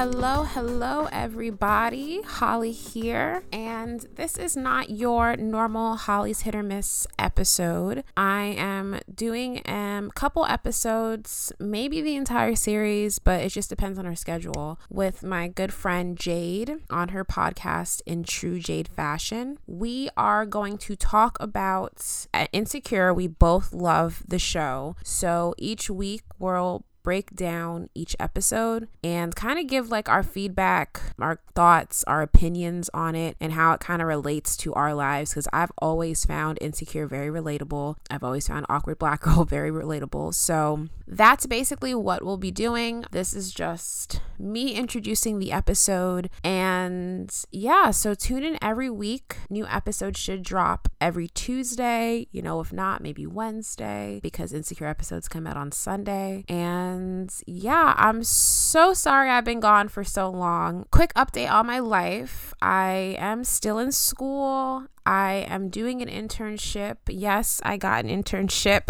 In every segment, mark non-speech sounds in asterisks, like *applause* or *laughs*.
Hello, hello, everybody. Holly here, and this is not your normal Holly's Hit or Miss episode. I am doing a um, couple episodes, maybe the entire series, but it just depends on our schedule, with my good friend Jade on her podcast in true Jade fashion. We are going to talk about uh, Insecure. We both love the show, so each week we'll break down each episode and kind of give like our feedback, our thoughts, our opinions on it, and how it kind of relates to our lives. Because I've always found Insecure very relatable. I've always found Awkward Black *laughs* Girl very relatable. So that's basically what we'll be doing. This is just me introducing the episode. And yeah, so tune in every week. New episodes should drop every Tuesday, you know, if not, maybe Wednesday, because Insecure episodes come out on Sunday. And yeah, I'm so sorry I've been gone for so long. Quick update on my life I am still in school. I am doing an internship. Yes, I got an internship.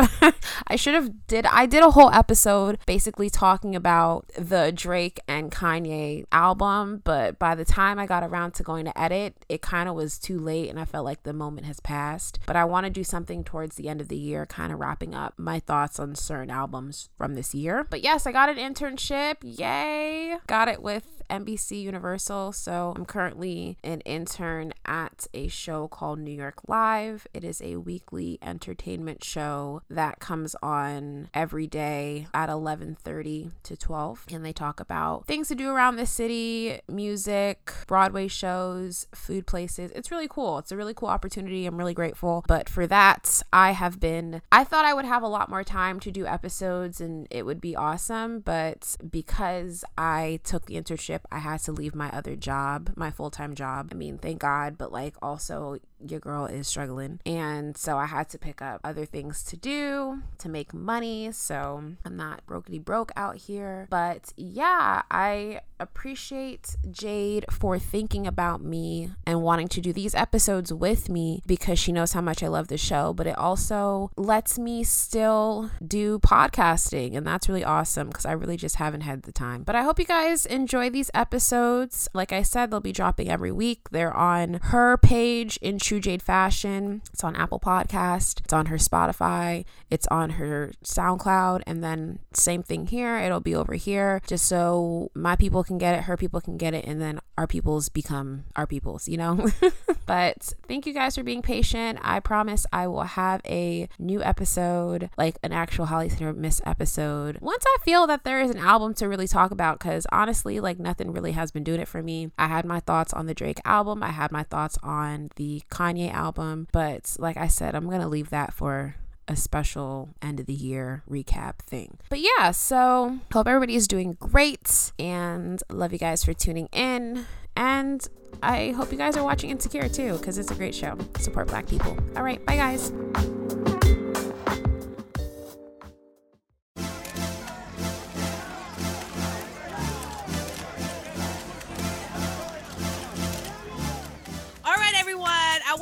*laughs* I should have did I did a whole episode basically talking about the Drake and Kanye album, but by the time I got around to going to edit, it kind of was too late and I felt like the moment has passed. But I want to do something towards the end of the year kind of wrapping up my thoughts on certain albums from this year. But yes, I got an internship. Yay. Got it with NBC Universal. So I'm currently an intern at a show called New York Live. It is a weekly entertainment show that comes on every day at 11:30 to 12 and they talk about things to do around the city, music, Broadway shows, food places. It's really cool. It's a really cool opportunity. I'm really grateful. But for that, I have been I thought I would have a lot more time to do episodes and it would be awesome, but because I took the internship I had to leave my other job, my full time job. I mean, thank God, but like also your girl is struggling. And so I had to pick up other things to do to make money. So I'm not brokety broke out here. But yeah, I appreciate Jade for thinking about me and wanting to do these episodes with me because she knows how much I love the show. But it also lets me still do podcasting. And that's really awesome because I really just haven't had the time. But I hope you guys enjoy these episodes. Like I said, they'll be dropping every week. They're on her page in True Jade Fashion. It's on Apple Podcast. It's on her Spotify. It's on her SoundCloud. And then same thing here. It'll be over here just so my people can get it, her people can get it, and then our peoples become our peoples, you know? *laughs* but thank you guys for being patient. I promise I will have a new episode, like an actual Holly's Hit or Miss episode, once I feel that there is an album to really talk about. Because honestly, like nothing really has been doing it for me. I had my thoughts on the Drake album, I had my thoughts on the Kanye album. But like I said, I'm going to leave that for a special end of the year recap thing. But yeah, so hope everybody is doing great and love you guys for tuning in. And I hope you guys are watching Insecure too, because it's a great show. Support black people. All right, bye guys.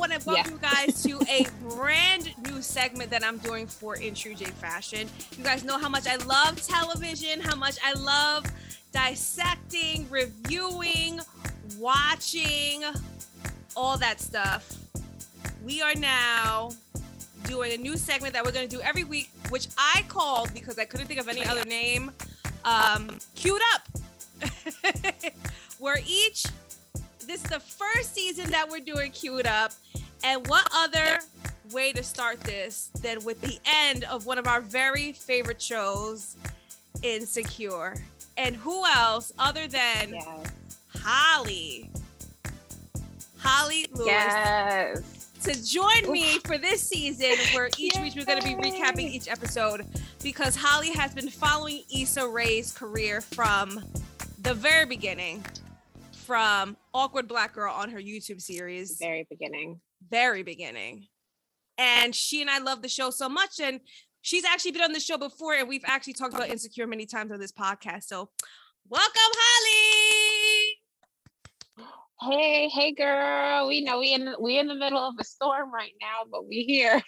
Want to welcome yeah. you guys to a *laughs* brand new segment that I'm doing for In True Jade Fashion. You guys know how much I love television, how much I love dissecting, reviewing, watching, all that stuff. We are now doing a new segment that we're going to do every week, which I called because I couldn't think of any other name. Um, queued up, *laughs* where each this is the first season that we're doing queued up and what other way to start this than with the end of one of our very favorite shows, Insecure? And who else other than yes. Holly? Holly Lewis. Yes. To join me for this season, where each Yay. week we're going to be recapping each episode, because Holly has been following Issa Rae's career from the very beginning, from Awkward Black Girl on her YouTube series. Very beginning very beginning. And she and I love the show so much. And she's actually been on the show before, and we've actually talked about Insecure many times on this podcast. So, welcome, Holly. Hey, hey, girl. We know we in we in the middle of a storm right now, but we here.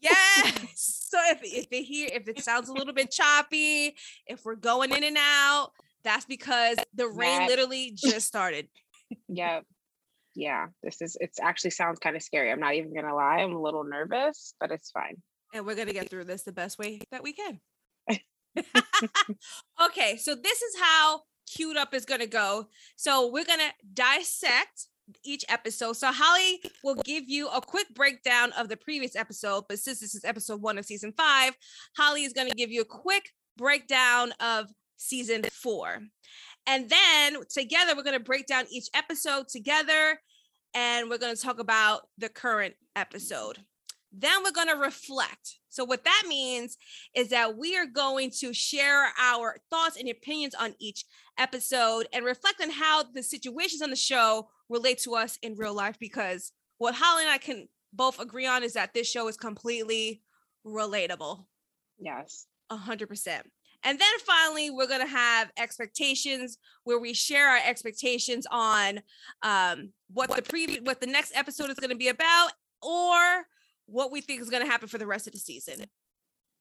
yes. *laughs* So if if it here if it sounds a little bit choppy, if we're going in and out, that's because the rain that, literally just started. Yep. Yeah. This is it's actually sounds kind of scary. I'm not even gonna lie. I'm a little nervous, but it's fine. And we're gonna get through this the best way that we can. *laughs* *laughs* okay, so this is how queued up is going to go. So we're going to dissect each episode. So Holly will give you a quick breakdown of the previous episode, but since this is episode one of season five, Holly is going to give you a quick breakdown of season four. And then together, we're going to break down each episode together and we're going to talk about the current episode. Then we're going to reflect. So, what that means is that we are going to share our thoughts and opinions on each episode and reflect on how the situations on the show relate to us in real life. Because what Holly and I can both agree on is that this show is completely relatable. Yes. A hundred percent. And then finally, we're going to have expectations where we share our expectations on um, what the previous, what the next episode is going to be about, or what we think is going to happen for the rest of the season.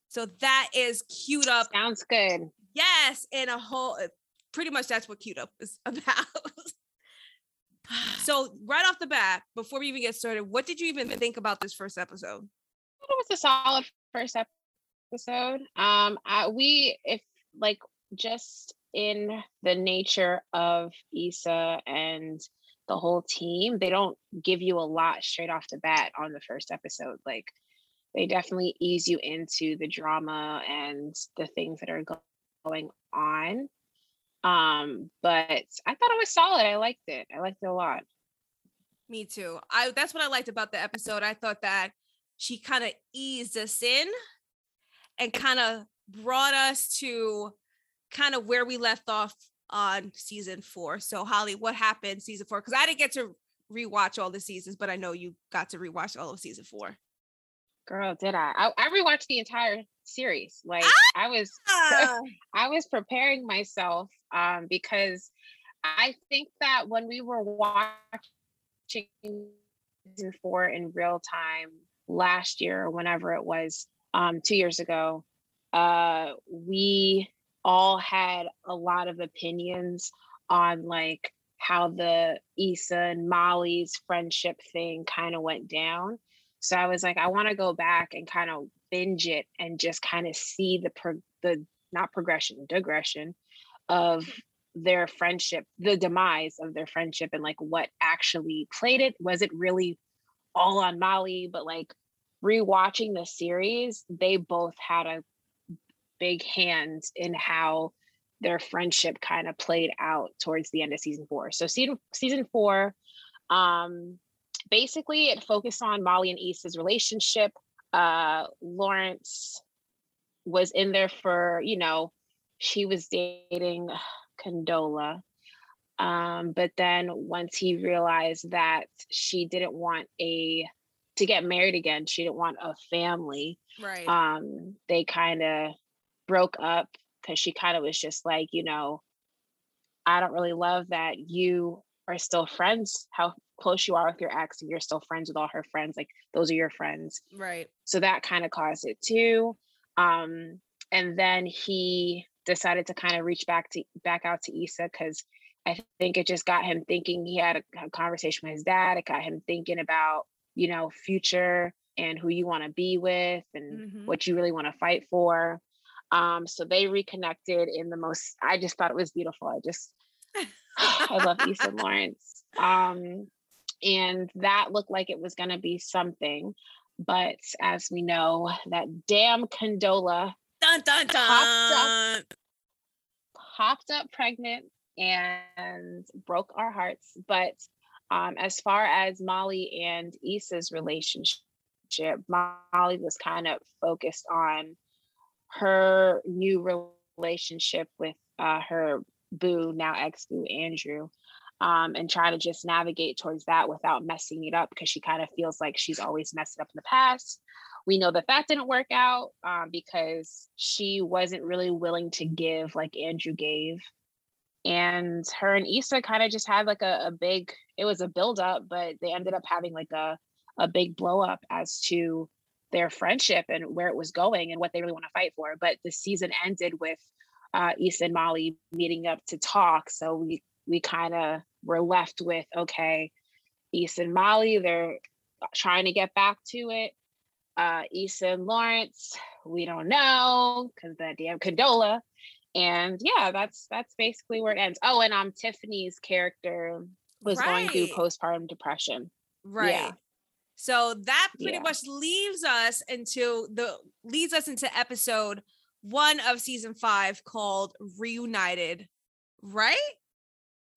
So that is queued up. Sounds good. Yes, in a whole uh, pretty much that's what queued up is *laughs* about. so right off the bat, before we even get started, what did you even think about this first episode? It was a solid first episode. Um, I, we if like just in the nature of Issa and the whole team, they don't give you a lot straight off the bat on the first episode. Like they definitely ease you into the drama and the things that are go- going on. Um, but I thought it was solid. I liked it. I liked it a lot. Me too. I that's what I liked about the episode. I thought that she kind of eased us in and kind of brought us to kind of where we left off on season four. So, Holly, what happened season four? Because I didn't get to rewatch all the seasons, but I know you got to rewatch all of season four. Girl, did I? I, I rewatched the entire series. Like ah! I was, *laughs* I was preparing myself um, because I think that when we were watching season four in real time last year or whenever it was, um, two years ago, uh, we all had a lot of opinions on like how the Issa and Molly's friendship thing kind of went down. So I was like, I want to go back and kind of binge it and just kind of see the pro- the not progression, digression of their friendship, the demise of their friendship, and like what actually played it. Was it really all on Molly? But like rewatching the series, they both had a big hand in how their friendship kind of played out towards the end of season four. So season season four, um, basically it focused on Molly and Issa's relationship. Uh, Lawrence was in there for, you know, she was dating Condola. Um, but then once he realized that she didn't want a to get married again, she didn't want a family. Right. Um, they kind of broke up because she kind of was just like, you know, I don't really love that you are still friends, how close you are with your ex, and you're still friends with all her friends. Like those are your friends. Right. So that kind of caused it too. Um, and then he decided to kind of reach back to back out to Issa because I think it just got him thinking. He had a, a conversation with his dad. It got him thinking about, you know, future and who you want to be with and mm-hmm. what you really want to fight for. Um, so they reconnected in the most, I just thought it was beautiful. I just, *sighs* I love Issa Lawrence. *laughs* Um, and that looked like it was going to be something. But as we know, that damn Condola dun, dun, dun. Popped, up, popped up pregnant and broke our hearts. But um, as far as Molly and Issa's relationship, Molly was kind of focused on her new relationship with uh, her boo, now ex boo Andrew, um, and try to just navigate towards that without messing it up because she kind of feels like she's always messed it up in the past. We know that that didn't work out um, because she wasn't really willing to give like Andrew gave. And her and Issa kind of just had like a, a big. It was a build up, but they ended up having like a a big blow up as to their friendship and where it was going and what they really want to fight for. But the season ended with uh, Issa and Molly meeting up to talk. So we we kind of were left with okay, Issa and Molly, they're trying to get back to it. Uh, Issa and Lawrence, we don't know because that damn Condola. And yeah, that's that's basically where it ends. Oh, and um, Tiffany's character was right. going through postpartum depression. Right. Yeah. So that pretty yeah. much leaves us into the leads us into episode one of season five called Reunited, right?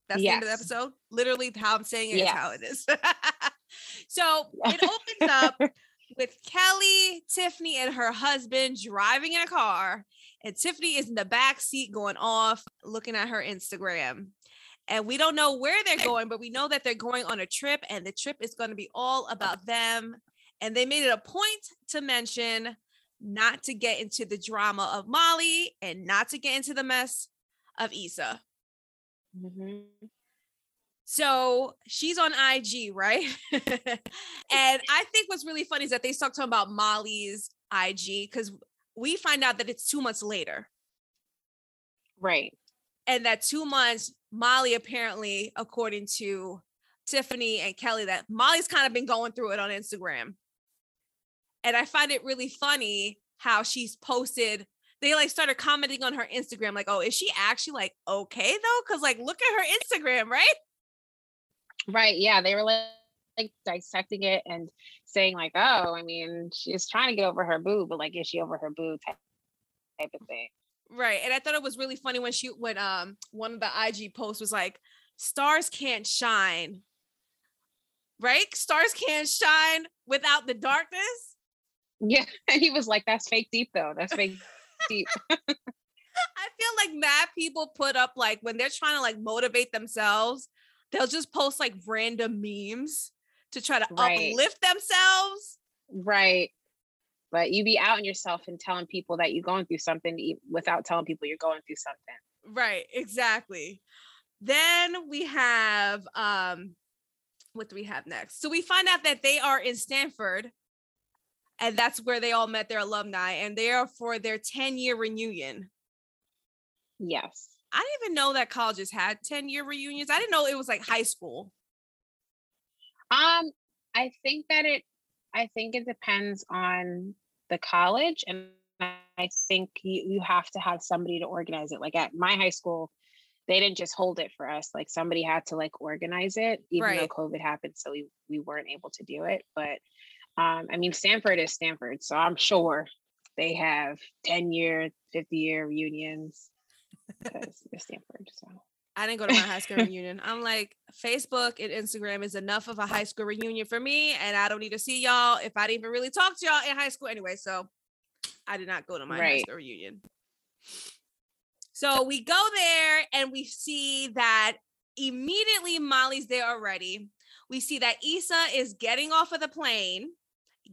That's yes. the end of the episode. Literally, how I'm saying it yes. is how it is. *laughs* so it opens up *laughs* with Kelly, Tiffany, and her husband driving in a car, and Tiffany is in the back seat going off, looking at her Instagram. And we don't know where they're going, but we know that they're going on a trip, and the trip is going to be all about them. And they made it a point to mention not to get into the drama of Molly and not to get into the mess of Issa. Mm-hmm. So she's on IG, right? *laughs* and I think what's really funny is that they start talking about Molly's IG because we find out that it's two months later. Right. And that two months, Molly apparently, according to Tiffany and Kelly, that Molly's kind of been going through it on Instagram. And I find it really funny how she's posted they like started commenting on her Instagram, like, oh, is she actually like okay though? Cause like look at her Instagram, right? Right. Yeah. They were like, like dissecting it and saying, like, oh, I mean, she's trying to get over her boo, but like, is she over her boo type, type of thing. Right. And I thought it was really funny when she when um one of the IG posts was like, stars can't shine. Right? Stars can't shine without the darkness. Yeah. *laughs* And he was like, that's fake deep though. That's fake deep. *laughs* I feel like mad people put up like when they're trying to like motivate themselves, they'll just post like random memes to try to right. uplift themselves. Right. But you be out in yourself and telling people that you're going through something without telling people you're going through something. Right, exactly. Then we have um what do we have next? So we find out that they are in Stanford and that's where they all met their alumni and they are for their 10 year reunion yes i didn't even know that colleges had 10 year reunions i didn't know it was like high school um i think that it i think it depends on the college and i think you, you have to have somebody to organize it like at my high school they didn't just hold it for us like somebody had to like organize it even right. though covid happened so we, we weren't able to do it but um, I mean, Stanford is Stanford, so I'm sure they have 10 year, 50 year reunions because they're Stanford. So I didn't go to my high school reunion. I'm like, Facebook and Instagram is enough of a high school reunion for me, and I don't need to see y'all if I didn't even really talk to y'all in high school anyway. So I did not go to my right. high school reunion. So we go there and we see that immediately Molly's there already. We see that Issa is getting off of the plane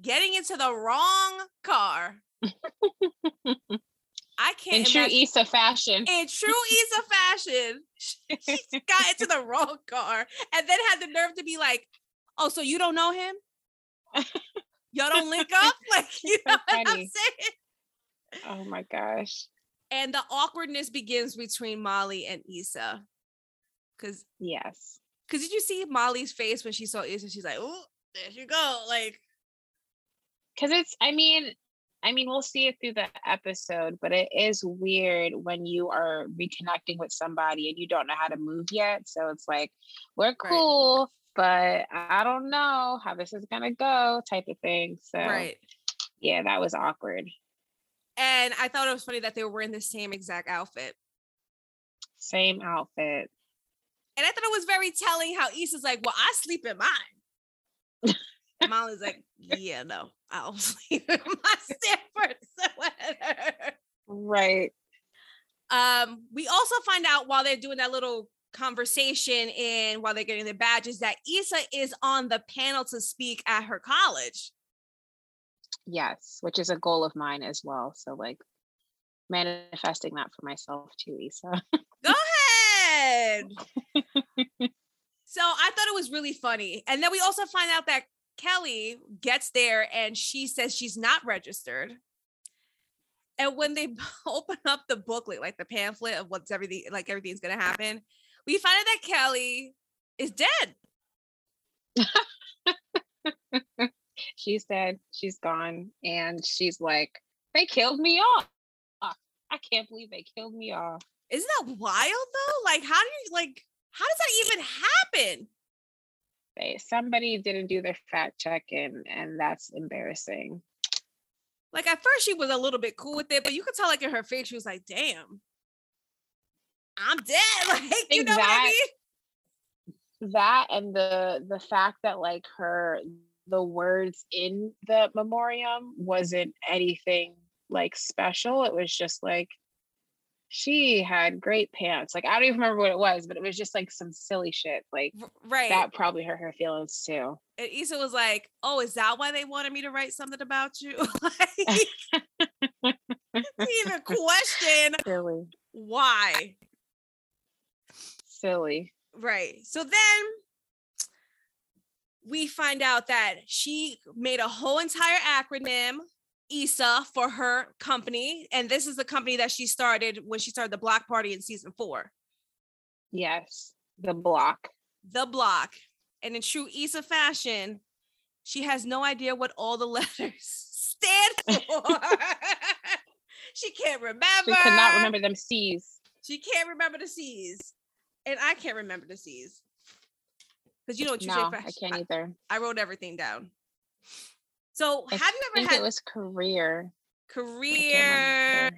getting into the wrong car. *laughs* I can't. In true imagine. Issa fashion. In true *laughs* Issa fashion, *laughs* she got into the wrong car and then had the nerve to be like, "Oh, so you don't know him? Y'all don't link up? *laughs* Like, you know what I'm saying?" Oh my gosh. And the awkwardness begins between Molly and Issa. Cause yes. Cause did you see Molly's face when she saw Issa? She's like, "Oh, there you go!" Like, because it's i mean i mean we'll see it through the episode but it is weird when you are reconnecting with somebody and you don't know how to move yet. So it's like we're cool right. but i don't know how this is gonna go type of thing. So right. yeah that was awkward. And i thought it was funny that they were wearing the same exact outfit. Same outfit. And i thought it was very telling how Issa's like well i sleep in mine Molly's like, yeah, no, I'll *laughs* sleep in my Stanford sweater. Right. Um, we also find out while they're doing that little conversation and while they're getting their badges that Issa is on the panel to speak at her college. Yes, which is a goal of mine as well. So like manifesting that for myself too, Issa. Go ahead. *laughs* so I thought it was really funny. And then we also find out that Kelly gets there and she says she's not registered. And when they *laughs* open up the booklet, like the pamphlet of what's everything, like everything's gonna happen, we find out that Kelly is dead. *laughs* she said she's gone and she's like, they killed me off. I can't believe they killed me off. Isn't that wild though? Like, how do you like how does that even happen? They somebody didn't do their fact check and and that's embarrassing. Like at first she was a little bit cool with it, but you could tell like in her face, she was like, damn, I'm dead. *laughs* Like, you know that, what I mean? That and the the fact that like her the words in the memoriam wasn't anything like special. It was just like she had great pants. Like I don't even remember what it was, but it was just like some silly shit. Like right. that probably hurt her feelings too. And Issa was like, "Oh, is that why they wanted me to write something about you?" *laughs* *laughs* like, *laughs* even question silly. why. Silly. Right. So then we find out that she made a whole entire acronym Issa for her company. And this is the company that she started when she started the block party in season four. Yes, the block. The block. And in true Issa fashion, she has no idea what all the *laughs* letters stand for. *laughs* she can't remember. She could not remember them C's. She can't remember the C's. And I can't remember the C's. Because you know, what you no, I can't either. I, I wrote everything down. So I have you ever had it was career? Career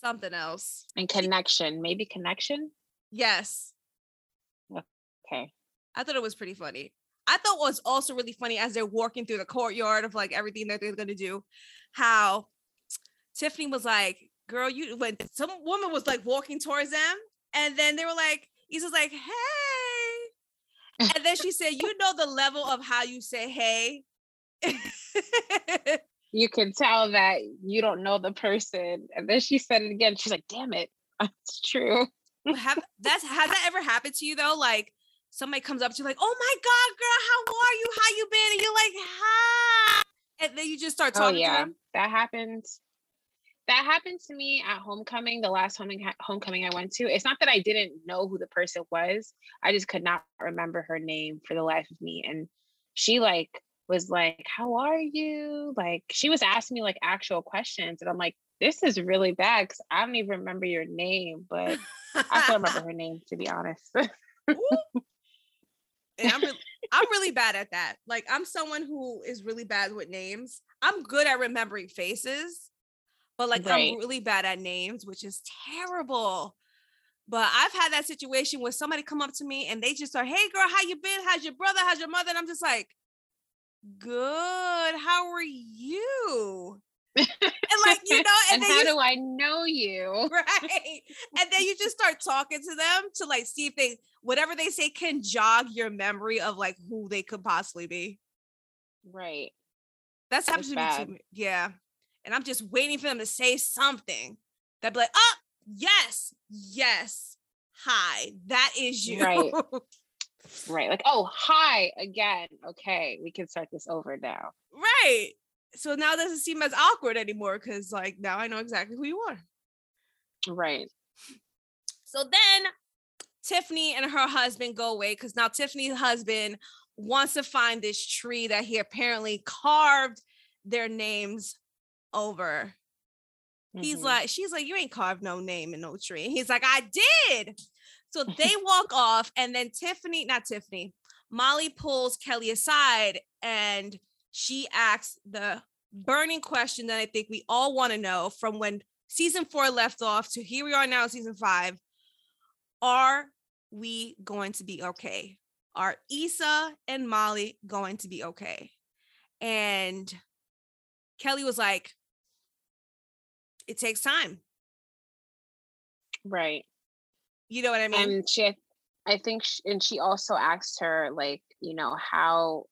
something else. And connection. Maybe connection? Yes. Okay. I thought it was pretty funny. I thought it was also really funny as they're walking through the courtyard of like everything that they're gonna do, how Tiffany was like, girl, you when some woman was like walking towards them, and then they were like, he's just like, hey. *laughs* And then she said, you know the level of how you say hey *laughs* you can tell that you don't know the person. And then she said it again. She's like, damn it. *laughs* That's true. Have *laughs* that's has that ever happened to you though? Like somebody comes up to you like, oh my God, girl, how are you? How you been? And you're like, hi. And then you just start oh, talking oh, yeah. to them. That happens. That happened to me at homecoming, the last homecoming homecoming I went to. It's not that I didn't know who the person was. I just could not remember her name for the life of me. And she like was like, How are you? Like, she was asking me like actual questions. And I'm like, This is really bad because I don't even remember your name, but I still remember *laughs* her name, to be honest. *laughs* and I'm really, I'm really bad at that. Like, I'm someone who is really bad with names. I'm good at remembering faces, but like, right. I'm really bad at names, which is terrible. But I've had that situation where somebody come up to me and they just are, "Hey, girl, how you been? How's your brother? How's your mother?" And I'm just like, good. How are you? and like you *laughs* know, and, and how you, do I know you? *laughs* Right. And then you just start talking to them to like see if they whatever they say can jog your memory of like who they could possibly be. Right. That's happened to bad. me too. Yeah. And I'm just waiting for them to say something that be like, oh, yes, yes, hi, that is you. Right. *laughs* Right. Like, oh, hi again. Okay, we can start this over now. Right. So now it doesn't seem as awkward anymore because, like, now I know exactly who you are. Right. So then Tiffany and her husband go away because now Tiffany's husband wants to find this tree that he apparently carved their names over. Mm-hmm. He's like, she's like, you ain't carved no name in no tree. And he's like, I did. So they walk off, and then Tiffany, not Tiffany, Molly pulls Kelly aside and she asks the burning question that I think we all want to know from when season four left off to here we are now, season five. Are we going to be okay? Are Issa and Molly going to be okay? And Kelly was like, it takes time. Right. You know what I mean? And she, I think, she, and she also asked her, like, you know, how,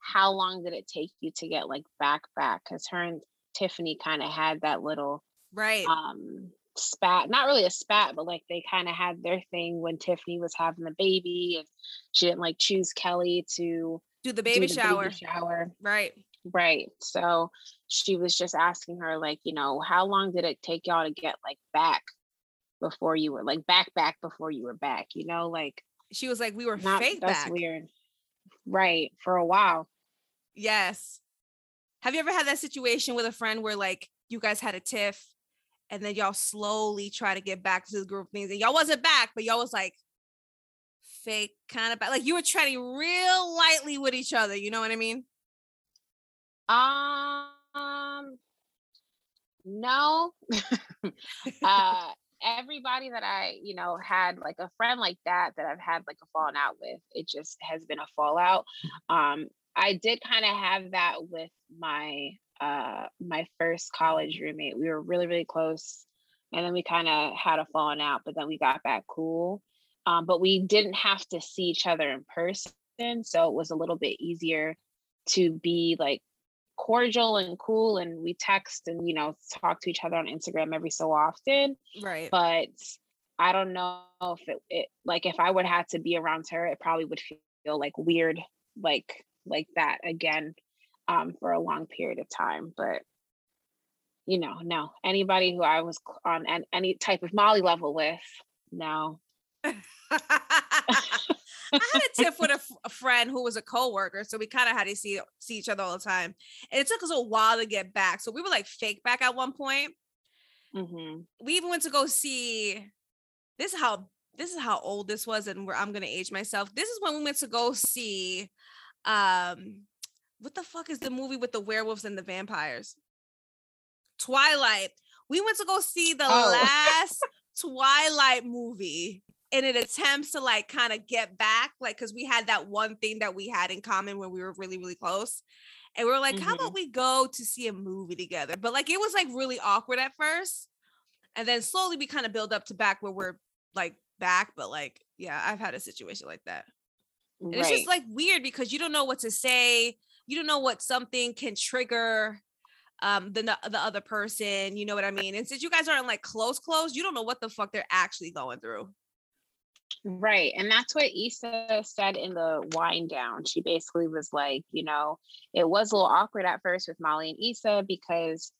how long did it take you to get like back back? Because her and Tiffany kind of had that little right um spat, not really a spat, but like they kind of had their thing when Tiffany was having the baby and she didn't like choose Kelly to do the baby do the shower. Baby shower. Right. Right. So she was just asking her, like, you know, how long did it take y'all to get like back before you were like back back before you were back? You know, like she was like, we were not, fake that's back. weird. Right. For a while. Yes. Have you ever had that situation with a friend where like you guys had a tiff and then y'all slowly try to get back to the group things and y'all wasn't back, but y'all was like fake kind of back. Like you were treading real lightly with each other. You know what I mean? Um, no. *laughs* uh, everybody that I, you know, had like a friend like that that I've had like a falling out with, it just has been a fallout. Um, I did kind of have that with my uh my first college roommate. We were really, really close. And then we kind of had a falling out, but then we got back cool. Um, but we didn't have to see each other in person. So it was a little bit easier to be like cordial and cool and we text and you know talk to each other on instagram every so often right. but i don't know if it, it like if i would have to be around her it probably would feel like weird like like that again um for a long period of time but you know no anybody who i was on any type of molly level with no *laughs* *laughs* I had a tiff with a, f- a friend who was a co-worker, so we kind of had to see see each other all the time, and it took us a while to get back. So we were like fake back at one point. Mm-hmm. We even went to go see. This is how this is how old this was, and where I'm gonna age myself. This is when we went to go see, um, what the fuck is the movie with the werewolves and the vampires? Twilight. We went to go see the Oh. last Twilight movie in an attempt to like kind of get back, like because we had that one thing that we had in common when we were really, really close. And we were like, how Mhm. about we go to see a movie together? But like it was like really awkward at first. And then slowly we kind of build up to back where we're like back. But like, yeah, I've had a situation like that. And it's just like weird because you don't know what to say. You don't know what something can trigger um the the other person, you know what I mean? And since you guys aren't like close close, you don't know what the fuck they're actually going through. Right. And that's what Issa said in the wind down. She basically was like, you know, it was a little awkward at first with Molly and Issa because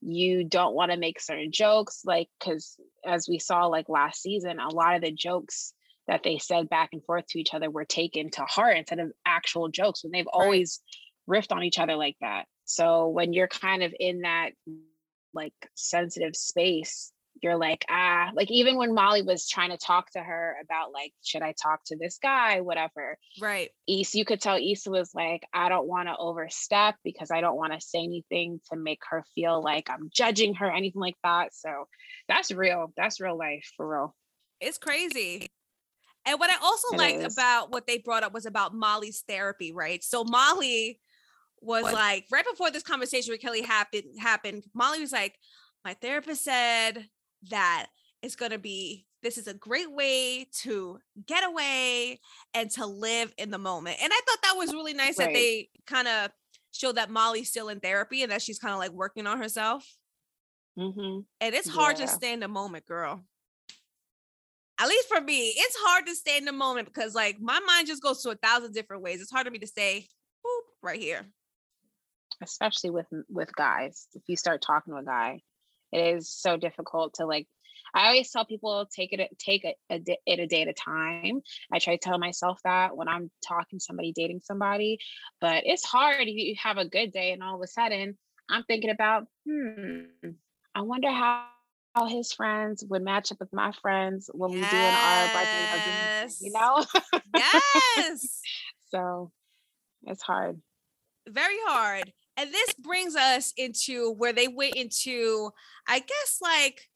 you don't want to make certain jokes. Like, because as we saw like last season, a lot of the jokes that they said back and forth to each other were taken to heart instead of actual jokes when they've always riffed on each other like that. So when you're kind of in that like sensitive space, you're like, ah, like even when Molly was trying to talk to her about like, should I talk to this guy, whatever. Right. Issa, you could tell Issa was like, I don't want to overstep because I don't want to say anything to make her feel like I'm judging her, anything like that. So that's real. That's real life for real. It's crazy. And what I also It liked is. about what they brought up was about Molly's therapy, right? So Molly was What? like, right before this conversation with Kelly happened happened, Molly was like, my therapist said that it's gonna be this is a great way to get away and to live in the moment. And I thought that was really nice that they kind of showed that Molly's still in therapy and that she's kind of like working on herself. Mm-hmm. And it's hard to stay in the moment, girl. At least for me, it's hard to stay in the moment because like my mind just goes to a thousand different ways. It's hard for me to stay boop, right here. Especially with with guys. If you start talking to a guy, it is so difficult to like. I always tell people take it take it a, it a day at a time. I try to tell myself that when I'm talking to somebody, dating somebody, but it's hard if you have a good day and all of a sudden I'm thinking about, hmm, I wonder how how his friends would match up with my friends when we doing our birthday Yes. you know. *laughs* Yes. so it's hard. Very hard. And this brings us into where they went into, I guess like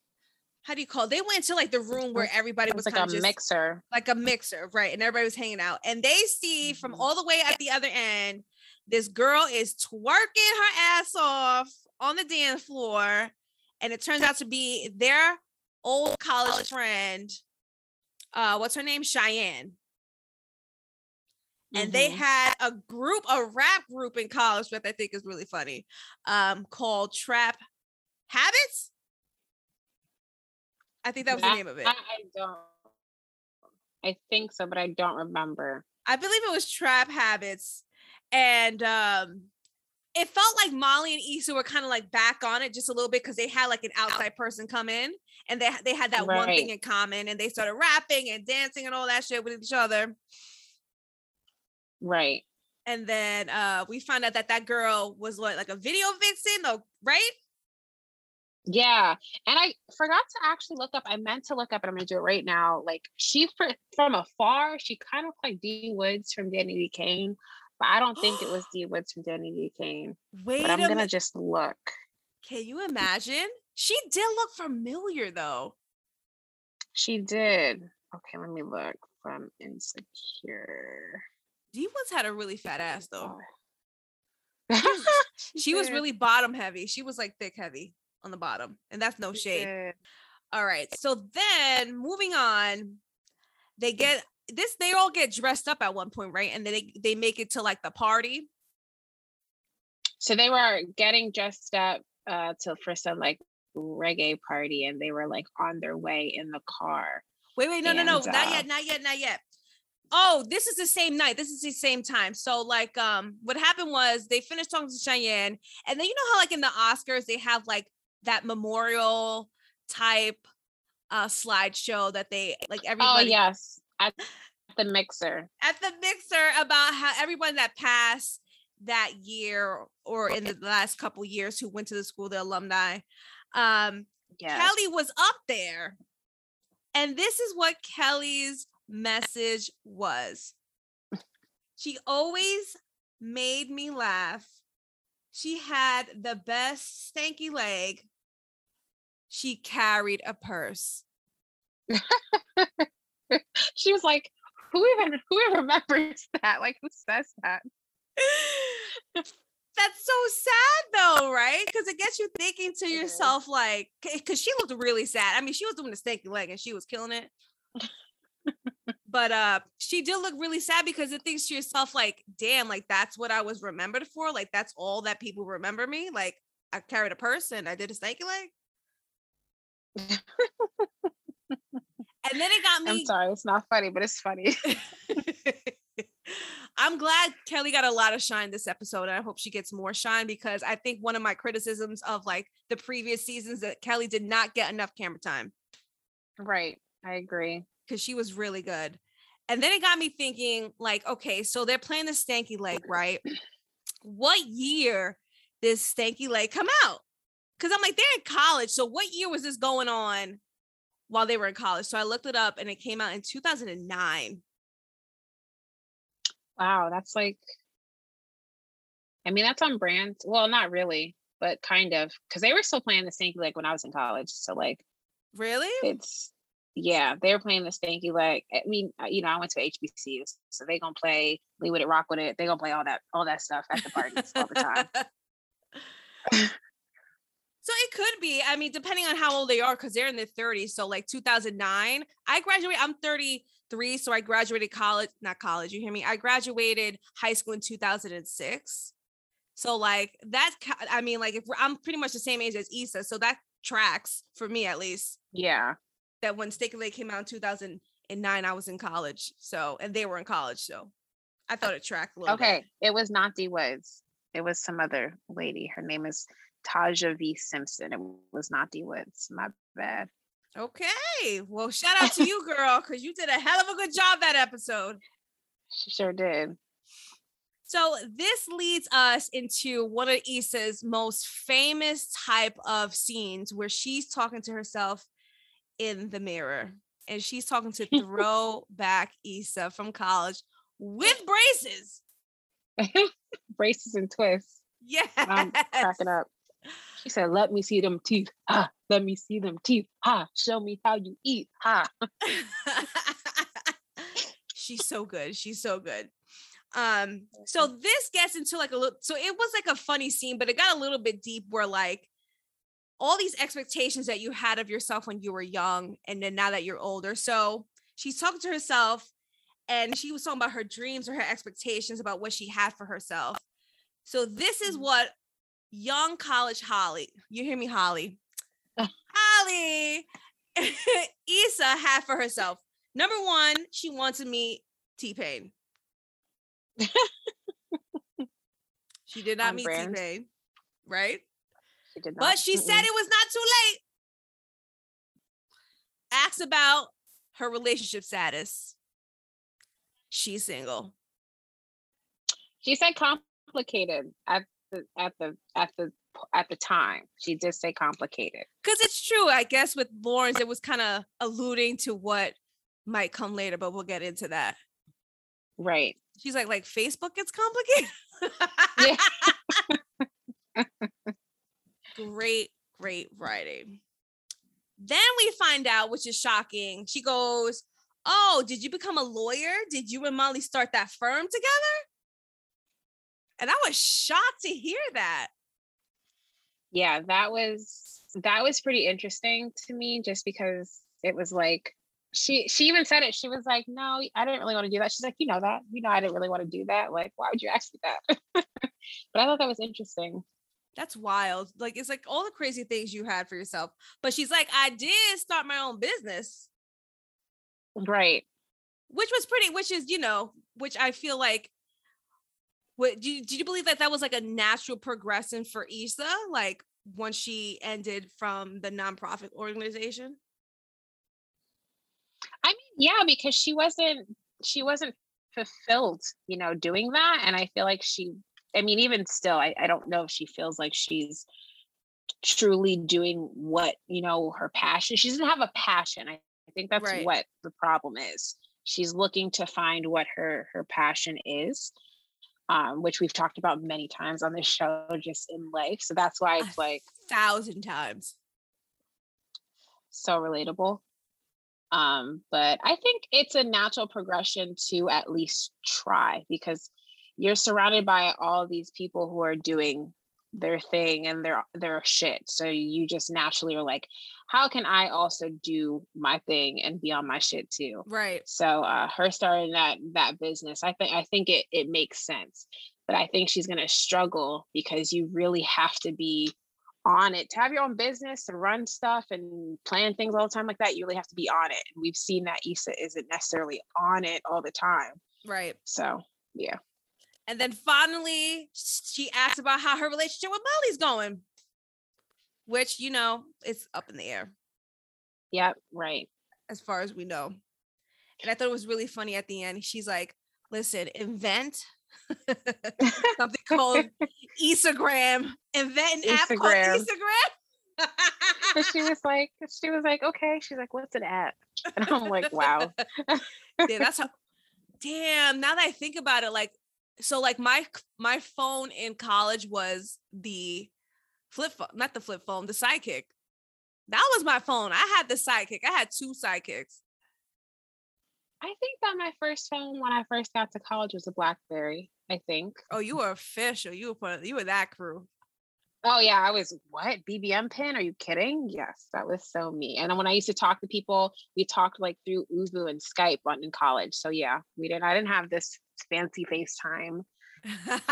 how do you call it? They went into like the room where everybody was It's like kind a of just mixer. like a mixer, right? And everybody was hanging out. And they see from Mhm. all the way at the other end, this girl is twerking her ass off on the dance floor. And it turns out to be their old college friend. Uh, what's her name? Cheyenne. And they Mhm. had a group, a rap group in college, which I think is really funny, um, called Trap Habits. I think that was the name of it. I, don't. I think so, but I don't remember. I believe it was Trap Habits, and um, it felt like Molly and Issa were kind of like back on it just a little bit because they had like an outside person come in, and they they had that one thing in common, and they started rapping and dancing and all that shit with each other. Right. And then uh, we found out that that girl was like, like a video vixen, though, right? Yeah. And I forgot to actually look up. I meant to look up, and I'm gonna do it right now. Like she from afar, she kind of looked like D Woods from Danity Kane, but I don't think it was *gasps* D Woods from Danity Kane. Wait But I'm gonna minute. just look. Can you imagine? She did look familiar though. She did. Okay, let me look from Insecure. D Woods had a really fat ass though. Oh. She was *laughs* really bottom heavy. She was like thick heavy on the bottom, and that's no shade. All right. So then moving on, they get this, they all get dressed up at one point, right? And then they, they make it to like the party. So they were getting dressed up uh to for some like reggae party, and they were like on their way in the car. Wait, wait, no, no, no, And, not uh, yet, not yet, not yet. Oh, this is the same night. This is the same time. So, like, um, what happened was they finished talking to Cheyenne, and then you know how, like, in the Oscars, they have like that memorial type uh slideshow that they like Oh everybody yes, at the mixer. at the mixer about how everyone that passed that year or in the last couple years who went to the school, the alumni. Um, Yes. Kelly was up there. And this is what Kelly's message was. She always made me laugh. She had the best stanky leg. She carried a purse. *laughs* she was like, "Who even who even remembers that? Like, who says that?" *laughs* That's so sad though, right? Because it gets you thinking to yourself, like, because she looked really sad. I mean, she was doing the stanky leg and she was killing it. But uh she did look really sad because it thinks to yourself, like, damn, like that's what I was remembered for. Like, that's all that people remember me. Like, I carried a purse and I did a stanky leg. and then it got me I'm sorry, it's not funny, but it's funny. *laughs* I'm glad Kelly got a lot of shine this episode, and I hope she gets more shine because I think one of my criticisms of like the previous seasons that Kelly did not get enough camera time right, I agree. because she was really good. And then it got me thinking, like, okay, so they're playing the stanky leg, right? What year did stanky leg come out? Because I'm like, they're in college. So what year was this going on while they were in college? So I looked it up and it came out in 2009. Wow, that's like, I mean, that's on brand. Well, not really, but kind of, because they were still playing the stanky leg when I was in college. So like, Really? it's yeah, they're playing the stanky leg. I mean, uh, you know, I went to HBCUs, so they gonna play Lean with it, rock with it. They gonna play all that, all that stuff at the parties all the time. *laughs* So it could be. I mean, depending on how old they are, because they're in their 30s. So like 2009, I graduated. I'm 33, so I graduated college. Not college. You hear me? I graduated high school in 2006. So like that. ca- I mean, like if I'm pretty much the same age as Issa, so that tracks for me at least. Yeah, That when stanky leg came out in 2009, I was in college. So and they were in college. So I uh, thought it tracked a little. bit. okay. It was not D Woods. It was some other lady. Her name is Taja V Simpson. It was not D Woods. My bad. Okay. Well, shout out to you, *laughs* girl, because you did a hell of a good job that episode. She sure did. So this leads us into one of Issa's most famous type of scenes where she's talking to herself in the mirror. And she's talking to *laughs* throwback Issa from college with braces. *laughs* Braces and twists. Yeah. I'm cracking up. She said, "Let me see them teeth. Ha! Let me see them teeth. Ha! Show me how you eat. Ha!" *laughs* She's so good. She's so good. Um, so this gets into like a little so it was like a funny scene, but it got a little bit deep where like all these expectations that you had of yourself when you were young and then now that you're older. So she's talking to herself and she was talking about her dreams or her expectations about what she had for herself. So this is Mhm. what young college Holly, you hear me, Holly? Holly *laughs* Issa had for herself. Number one, she wants to meet T Pain. *laughs* she did not On meet T. Pain, right? Did not. But she said it was not too late. Asks about her relationship status. She's single. she said complicated at the at the at the at the time. She did say complicated. Because it's true, I guess with Lawrence, it was kind of alluding to what might come later, but we'll get into that. Right. She's like, like Facebook gets complicated. Yeah. *laughs* *laughs* great, great writing. Then we find out, which is shocking. She goes, Oh, did you become a lawyer? Did you and Molly start that firm together? And I was shocked to hear that. Yeah, that was that was pretty interesting to me just because it was like she she even said it. She was like, "No, I didn't really want to do that." She's like, "You know that. You know I didn't really want to do that. Like, why would you ask me that?" *laughs* but I thought that was interesting. That's wild. Like, it's like all the crazy things you had for yourself. But she's like, I did start my own business, Right. which was pretty, which is, you know, which I feel like. What do you, did you believe that that was like a natural progression for Issa? Like once she ended from the nonprofit organization? I mean, yeah, because she wasn't she wasn't fulfilled, you know, doing that. And I feel like she I mean, even still, I, I don't know if she feels like she's truly doing what, you know, her passion. She doesn't have a passion. I, I think that's Right. what the problem is. She's looking to find what her her passion is. Um, which we've talked about many times on this show, just in life. So that's why it's A like thousand times. so relatable. Um, but I think it's a natural progression to at least try because you're surrounded by all these people who are doing their thing and their their shit. So you just naturally are like, how can I also do my thing and be on my shit too? Right. So uh, her starting that that business, I think I think it it makes sense. But I think she's gonna struggle because you really have to be on it to have your own business to run stuff and plan things all the time like that. You really have to be on it. And we've seen that Issa isn't necessarily on it all the time. Right. So yeah, And then finally, she asked about how her relationship with Molly's going, which, you know, is up in the air yep, right. as far as we know. And I thought it was really funny at the end. She's like, listen, invent *laughs* *laughs* something called Instagram, invent an app called Instagram. Instagram. But she was like, she was like, okay. She's like, what's an app? And I'm like, wow. *laughs* yeah, that's how. Damn. Now that I think about it, like, so like my my phone in college was the flip phone, not the flip phone, the sidekick. That was my phone. I had the sidekick. I had two sidekicks. I think that my first phone when I first got to college was a BlackBerry. I think. Oh, you were official. You were part of, you were that crew. Oh yeah, I was what BBM pin? Are you kidding? Yes, that was so me. And when I used to talk to people, we talked like through ooVoo and Skype on in college. So yeah, we didn't. I didn't have this fancy FaceTime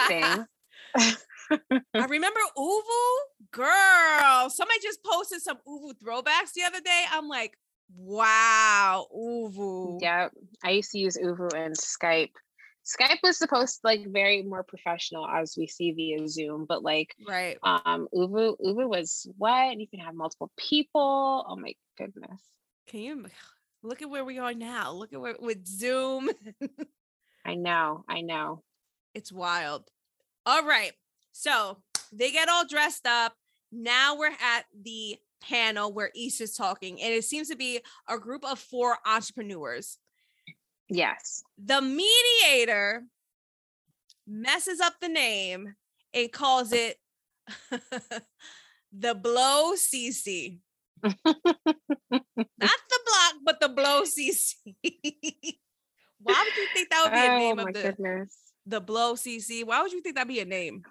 thing. *laughs* *laughs* I remember ooVoo, girl. Somebody just posted some ooVoo throwbacks the other day. I'm like, wow, ooVoo. yeah, I used to use ooVoo and Skype. Skype was supposed to like very more professional as we see via Zoom, but like Right. um ooVoo ooVoo was what And you can have multiple people. Oh my goodness. Can you *sighs* look at where we are now? Look at where with Zoom. *laughs* I know, I know. it's wild. All right. So they get all dressed up. Now we're at the panel where Issa's talking, and it seems to be a group of four entrepreneurs. Yes. The mediator messes up the name and calls it *laughs* the Blow CC. *laughs* Not the block, but the Blow CC. *laughs* Why would you think that would be a oh name my of the, goodness. the Blow CC? Why would you think that'd be a name?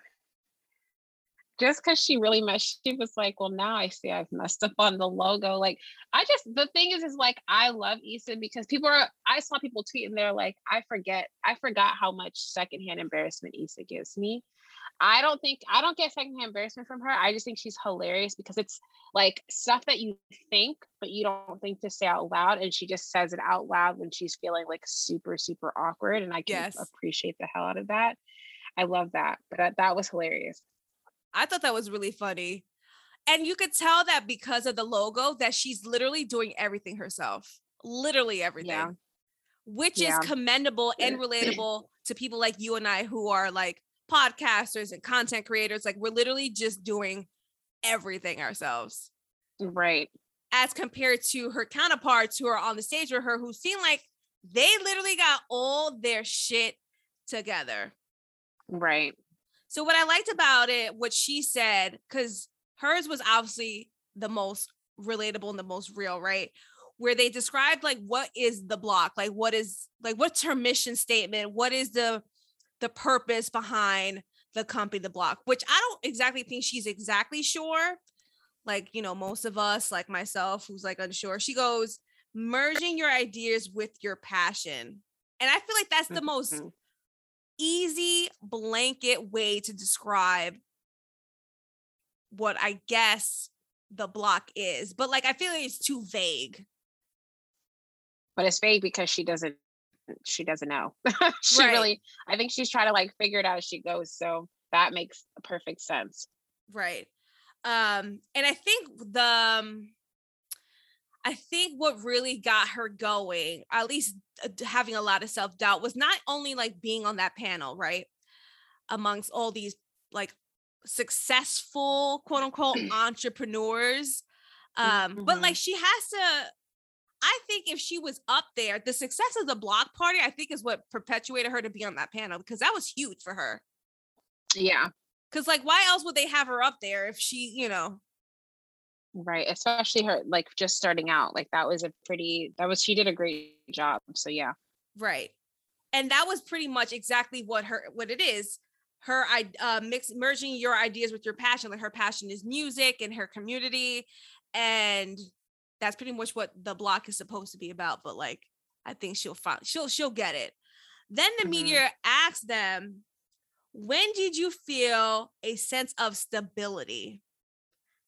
just because she really messed, she was like, "Well, now I see I've messed up on the logo." Like, I just the thing is, is like I love Issa because people are. I saw people tweet and they're like, "I forget, I forgot how much secondhand embarrassment Issa gives me." I don't think I don't get secondhand embarrassment from her. I just think she's hilarious because it's like stuff that you think but you don't think to say out loud, and she just says it out loud when she's feeling like super super awkward, and I can yes. appreciate the hell out of that. I love that, but that, that was hilarious. I thought that was really funny. And you could tell that because of the logo that she's literally doing everything herself. Literally everything. Yeah. Which yeah. is commendable and *clears throat* relatable to people like you and I who are like podcasters and content creators. Like we're literally just doing everything ourselves. Right. As compared to her counterparts who are on the stage with her who seem like they literally got all their shit together. Right. So what I liked about it, what she said, because hers was obviously the most relatable and the most real, right? Where they described like what is the block, like what is like what's her mission statement, what is the the purpose behind the company, the block, which I don't exactly think she's exactly sure. Like, you know, most of us, like myself, who's like unsure, she goes, merging your ideas with your passion. And I feel like that's the most mm-hmm easy blanket way to describe what I guess the block is. But like I feel like it's too vague. But it's vague because she doesn't she doesn't know. *laughs* she right. really I think she's trying to like figure it out as she goes. So that makes perfect sense. Right. Um and I think the um, I think what really got her going, at least uh, having a lot of self doubt, was not only like being on that panel, right? Amongst all these like successful quote unquote *clears throat* entrepreneurs. Um, mm-hmm. but like she has to, I think if she was up there, the success of the block party, I think is what perpetuated her to be on that panel because that was huge for her. Yeah. Cause like why else would they have her up there if she, you know, Right. Especially her like just starting out. Like that was a pretty that was she did a great job. So yeah. Right. And that was pretty much exactly what her what it is. Her I uh mix merging your ideas with your passion. Like her passion is music and her community. And that's pretty much what the block is supposed to be about. But like I think she'll find she'll she'll get it. Then the mm-hmm. media asked them, when did you feel a sense of stability?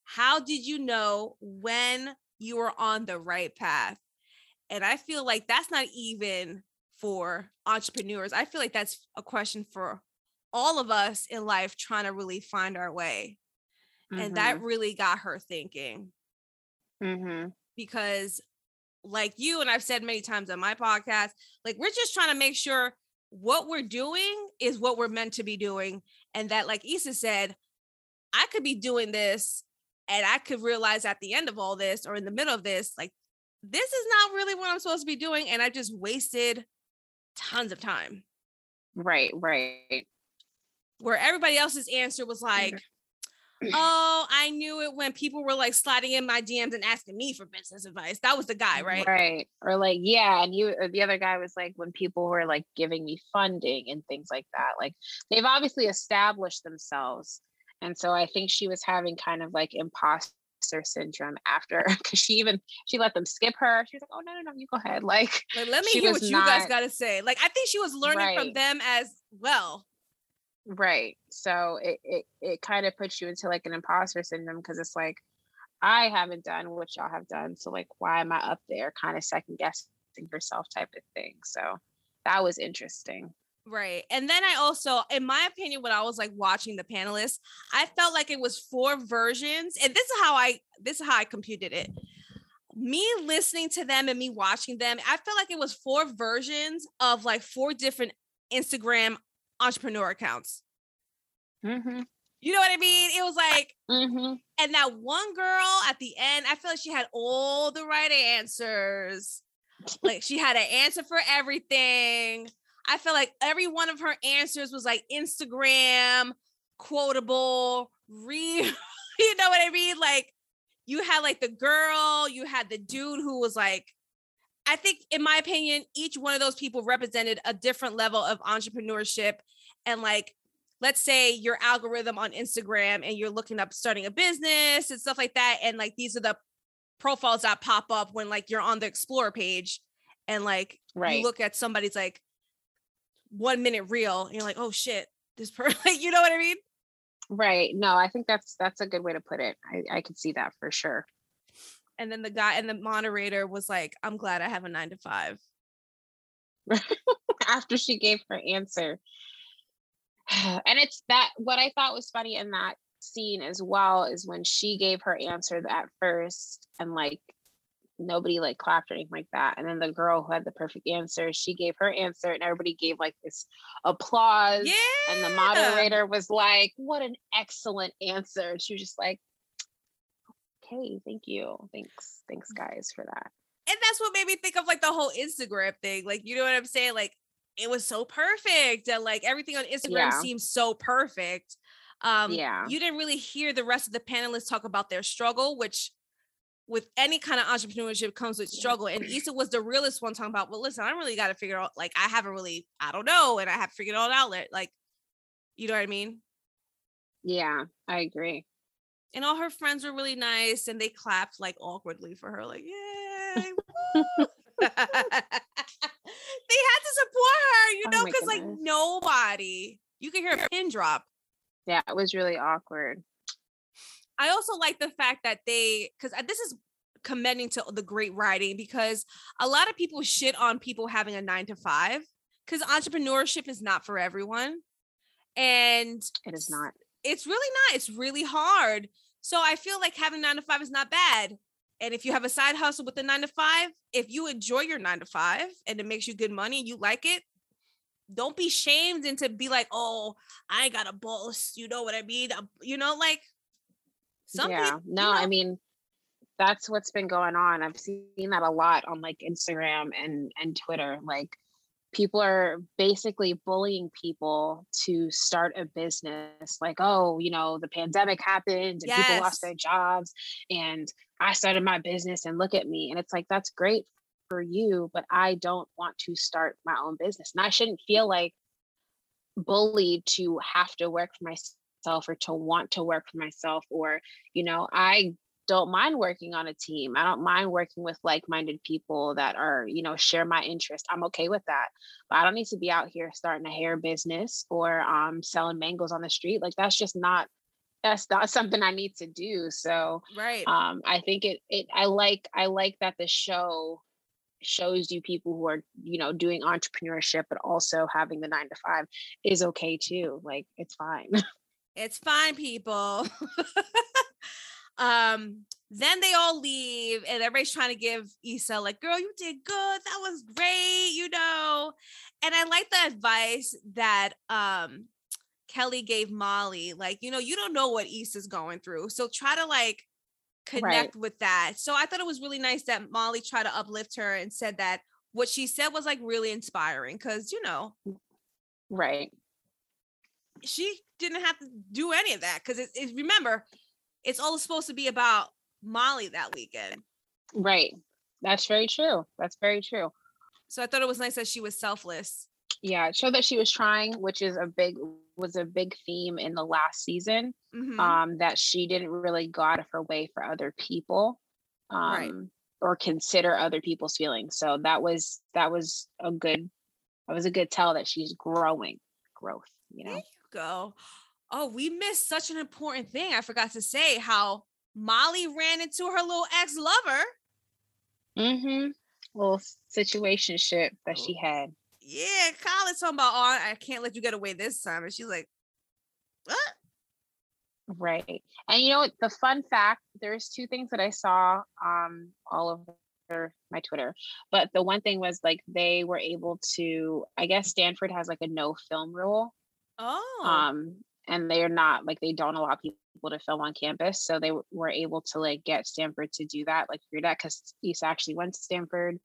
How did you know when you were on the right path? And I feel like that's not even for entrepreneurs. I feel like that's a question for all of us in life trying to really find our way. Mm-hmm. And that mm-hmm. really got her thinking. Mm-hmm. Because, like you, and I've said many times on my podcast, like we're just trying to make sure what we're doing is what we're meant to be doing. And that, like Issa said, I could be doing this and I could realize at the end of all this or in the middle of this, like, this is not really what I'm supposed to be doing. And I just wasted tons of time. Right, right. Where everybody else's answer was like, oh, I knew it when people were like sliding in my DMs and asking me for business advice. That was the guy, mm, right? Right. Or like, yeah. And you, the other guy was like, when people were like giving me funding and things like that. Like, they've obviously established themselves and so I think she was having kind of like imposter syndrome after *laughs* because she even she let them skip her. She was like, "Oh no, no, no, you go ahead." *laughs* Like, like let me hear what you not, guys got to say. Like, I think she was learning right. from them as well. Right. So it it it kind of puts you into like an imposter syndrome because it's like I haven't done what y'all have done, so like why am I up there? Kind of second guessing yourself type of thing. So that was interesting. Right. And then I also, in my opinion, when I was like watching the panelists, I felt like it was four versions. And this is how I this is how I computed it. Me listening to them and me watching them, I felt like it was four versions of like four different Instagram entrepreneur accounts. Mm-hmm. You know what I mean? It was like, mm-hmm. and that one girl at the end, I feel like she had all the right answers. like she had an answer for everything. I feel like every one of her answers was like Instagram quotable, real. *laughs* you know what I mean? Like you had like the girl, you had the dude who was like, I think, in my opinion, each one of those people represented a different level of entrepreneurship. And like, let's say your algorithm on Instagram and you're looking up starting a business and stuff like that. And like, these are the profiles that pop up when like you're on the explore page and like right. you look at somebody's like one minute reel and you're like, oh shit, this person, *laughs* you know what I mean? Right. No, I think that's that's a good way to put it. I, I could see that for sure. And then the guy and the moderator was like, I'm glad I have a nine to five. *laughs* After she gave her answer. *sighs* And it's that what I thought was funny in that scene as well is when she gave her answer at first and like nobody like clapped or anything like that. And then the girl who had the perfect answer, she gave her answer and everybody gave like this applause. Yeah. And the moderator was like, What an excellent answer. And she was just like, Okay, thank you. Thanks. Thanks, guys, for that. And that's what made me think of like the whole Instagram thing. Like, you know what I'm saying? Like, it was so perfect. And like everything on Instagram Yeah. seems so perfect. Um, Yeah. you didn't really hear the rest of the panelists talk about their struggle, which with any kind of entrepreneurship comes with struggle. And Issa was the realest one talking about, well, listen, I really got to figure out, like, I haven't really, I don't know, and I have to figure it all out. Like, like, you know what I mean? Yeah, I agree. And all her friends were really nice and they clapped like awkwardly for her, like, yay. *laughs* *laughs* they had to support her, you Oh know, because like nobody, you could hear a pin drop. Yeah, it was really awkward. I also like the fact that they, because uh, this is commending to the great writing, because a lot of people shit on people having a nine to five, because entrepreneurship is not for everyone. And It is not. It's really not, it's really hard. So I feel like having nine to five is not bad. And if you have a side hustle with the nine to five, if you enjoy your nine to five and it makes you good money and you like it, don't be shamed into be like, oh, I got a boss. You know what I mean? You know, like some yeah. people. no, I mean, that's what's been going on. I've seen that a lot on like Instagram and and Twitter. Like people are basically bullying people to start a business. Like, oh, you know, the pandemic happened and people lost their jobs and I started my business and look at me. And it's like that's great for you, but I don't want to start my own business. And I shouldn't feel like bullied to have to work for myself or to want to work for myself or you know i don't mind working on a team i don't mind working with like-minded people that are you know share my interest i'm okay with that but i don't need to be out here starting a hair business or um selling mangoes on the street like that's just not that's not *laughs* something i need to do so right. um i think it it i like i like that the show shows you people who are you know doing entrepreneurship but also having the nine to five is okay too like it's fine *laughs* It's fine, people. *laughs* um, then they all leave, and everybody's trying to give Issa, like, girl, you did good. That was great, you know. And I like the advice that um Kelly gave Molly. Like, you know, you don't know what Issa's going through. So try to like connect with that. So I thought it was really nice that Molly tried to uplift her and said that what she said was like really inspiring because you know right she didn't have to do any of that because it, it, remember it's all supposed to be about molly that weekend. Right. That's very true. That's very true. So i thought it was nice that she was selfless. Yeah it showed that she was trying which is a big was a big theme in the last season Mhm. um that she didn't really go out of her way for other people um Right. or consider other people's feelings. So that was that was a good that was a good tell that she's growing growth you there know you go oh we missed such an important thing i forgot to say how molly ran into her little ex-lover mm-hmm little situationship that Oh. she had yeah kyle is talking about oh i can't let you get away this time and she's like what Right. And you know what? The fun fact there's two things that I saw um all over my Twitter. But the one thing was like they were able to, I guess Stanford has like a no film rule. oh Um, and they're not like they don't allow people to film on campus. So they w- were able to like get Stanford to do that, like figure that because Issa actually went to Stanford.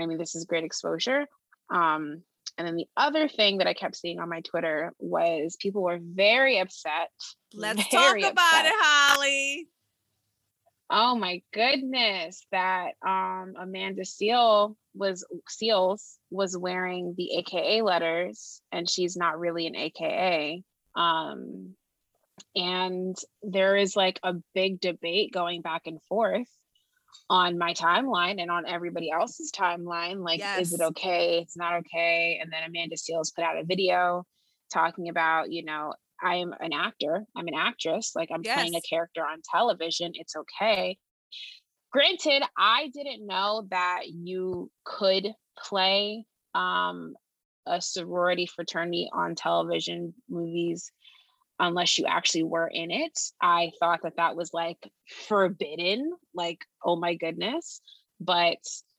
I mean, this is great exposure. Um, and then the other thing that I kept seeing on my Twitter was people were very upset. let's talk about upset. it holly Oh my goodness, that um Amanda Seal was Seales was wearing the AKA letters and she's not really an AKA. Um and there is like a big debate going back and forth on my timeline and on everybody else's timeline like is it okay it's not okay and then Amanda Seales put out a video talking about you know I'm an actor, I'm an actress, like I'm yes. playing a character on television. It's okay. Granted, I didn't know that you could play um, a sorority fraternity on television movies unless you actually were in it. I thought that that was like forbidden, like, oh my goodness. But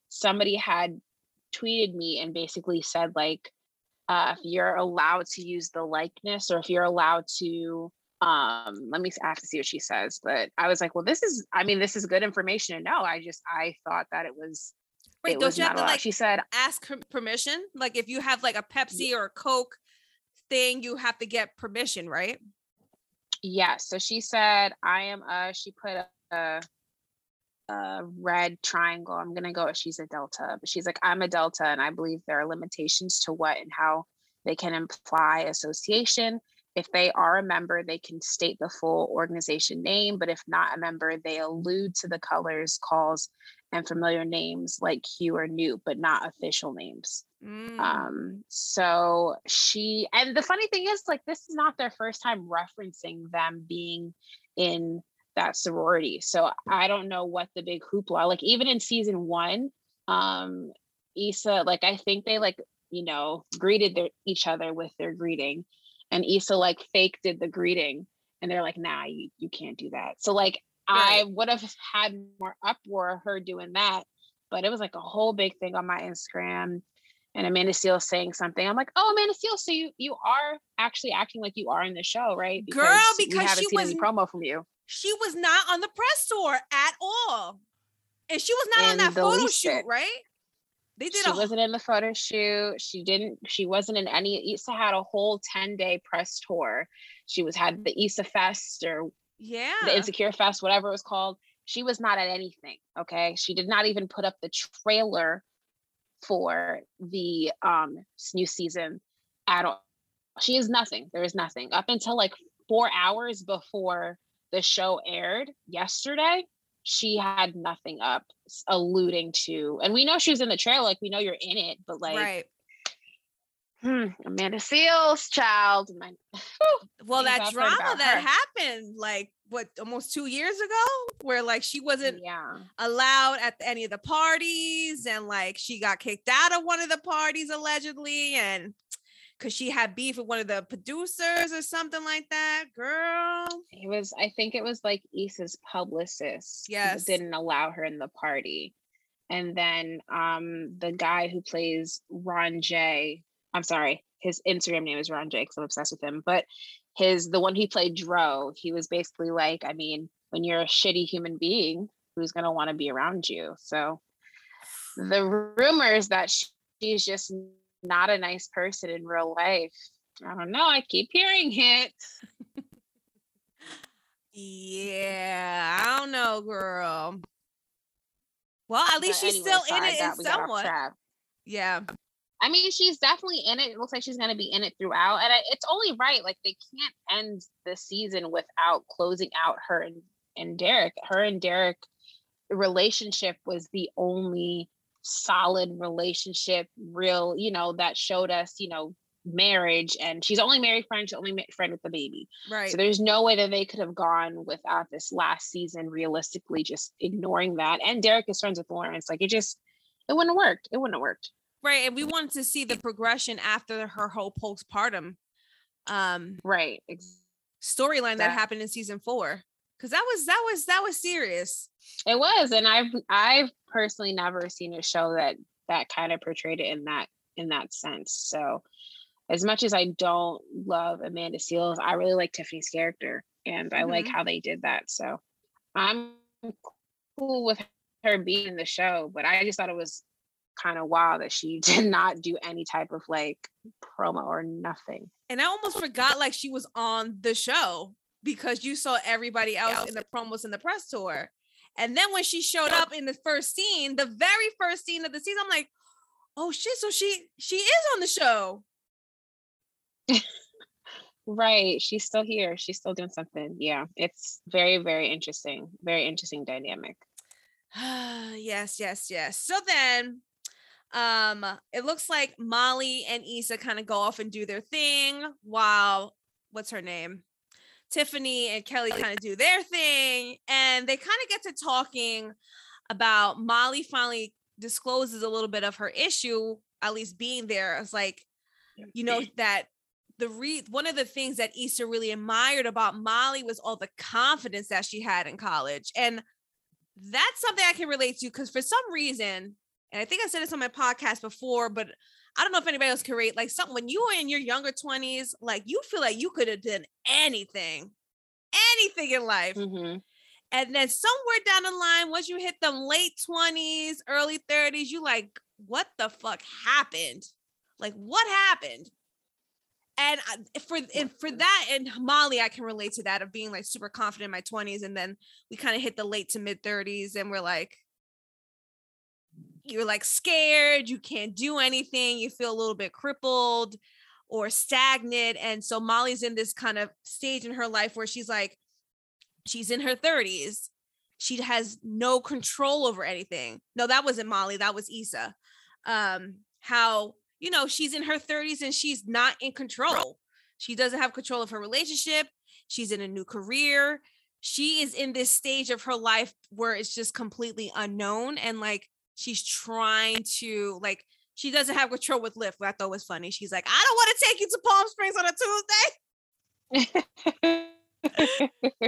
somebody had tweeted me and basically said, like, uh, if you're allowed to use the likeness or if you're allowed to um let me I have to see what she says but i was like well this is i mean this is good information to know i just i thought that it was Wait, don't you have to like? She said, ask permission. Like if you have like a Pepsi or a Coke thing, you have to get permission, right? Yeah. So she said, I am. Uh, she put a, a red triangle. I'm gonna go. She's a Delta, but she's like, I'm a Delta, and I believe there are limitations to what and how they can imply association. If they are a member, they can state the full organization name, but if not a member, they allude to the colors, calls, and familiar names like Hugh or Newt, but not official names. Mm. Um, so she, and the funny thing is, like, this is not their first time referencing them being in that sorority. So I don't know what the big hoopla, like, even in season one, um, Issa, like, I think they, like, you know, greeted their, each other with their greeting, and Issa, like, fake did the greeting. And they're like, nah, you, you can't do that. So, like, Right. I would have had more uproar her doing that, but it was like a whole big thing on my Instagram. And Amanda Seales saying something. I'm like, oh, Amanda Seales, so you you are actually acting like you are in the show, right? Because Girl, because she was, promo from you. She was not on the press tour at all, and she was not on that photo shoot, it. right? They did. She a- wasn't in the photo shoot. She didn't. She wasn't in any. Issa had a whole ten day press tour. She was had the Issa Fest or yeah the insecure fest whatever it was called she was not at anything okay she did not even put up the trailer for the um new season at all she is nothing there is nothing up until like four hours before the show aired yesterday she had nothing up alluding to and we know she was in the trailer like we know you're in it but like right Hmm, Amanda Seales, child. My, well, that drama that her. happened like what almost two years ago, where like she wasn't yeah. allowed at any of the parties, and like she got kicked out of one of the parties allegedly, and because she had beef with one of the producers or something like that. Girl, it was. I think it was like Issa's publicist. Yes, didn't allow her in the party, and then um the guy who plays Ron J I'm sorry, his Instagram name is Ron Jakes. I'm obsessed with him. But his the one he played Dro, he was basically like, I mean, when you're a shitty human being, who's gonna want to be around you? So the rumors that she's just not a nice person in real life. I don't know. I keep hearing it. yeah, I don't know, girl. Well, at least but she's anyway, still in it in somewhat. Yeah. I mean, she's definitely in it. It looks like she's going to be in it throughout. And I, it's only right. Like, they can't end the season without closing out her and, and Derek. Her and Derek relationship was the only solid relationship, real, you know, that showed us, you know, marriage. And she's only married friend, she's only ma- friend with the baby. Right. So there's no way that they could have gone without this last season, realistically, just ignoring that. And Derek is friends with Lawrence. Like, it just, it wouldn't have worked. It wouldn't have worked. Right. And we wanted to see the progression after her whole postpartum um right storyline that happened in season four. Cause that was that was that was serious. It was. And I've I've personally never seen a show that that kind of portrayed it in that in that sense. So as much as I don't love Amanda Seales, I really like Tiffany's character and I mm-hmm. like how they did that. So I'm cool with her being in the show, but I just thought it was kind of wild that she *laughs* did not do any type of like promo or nothing. And I almost forgot like she was on the show because you saw everybody else in the promos in the press tour. And then when she showed up in the first scene, the very first scene of the season, I'm like, oh shit, so she she is on the show. *laughs* right. She's still here. She's still doing something. Yeah. It's very, very interesting. Very interesting dynamic. *sighs* yes, yes, yes. So then um, it looks like Molly and Issa kind of go off and do their thing while what's her name? Tiffany and Kelly kind of do their thing and they kind of get to talking about Molly finally discloses a little bit of her issue, at least being there. It's like, you know, that the re one of the things that Issa really admired about Molly was all the confidence that she had in college. And that's something I can relate to because for some reason, and I think I said this on my podcast before, but I don't know if anybody else can relate. like something when you were in your younger 20s, like you feel like you could have done anything, anything in life. Mm-hmm. And then somewhere down the line, once you hit them late 20s, early 30s, you like, what the fuck happened? Like, what happened? And for and for that and Molly, I can relate to that of being like super confident in my 20s, and then we kind of hit the late to mid 30s, and we're like, you're like scared, you can't do anything, you feel a little bit crippled or stagnant. And so Molly's in this kind of stage in her life where she's like, she's in her 30s. She has no control over anything. No, that wasn't Molly, that was Issa. Um, how, you know, she's in her 30s and she's not in control. She doesn't have control of her relationship. She's in a new career. She is in this stage of her life where it's just completely unknown and like she's trying to like she doesn't have control with Lyft. I thought was funny. She's like, I don't want to take you to Palm Springs on a Tuesday.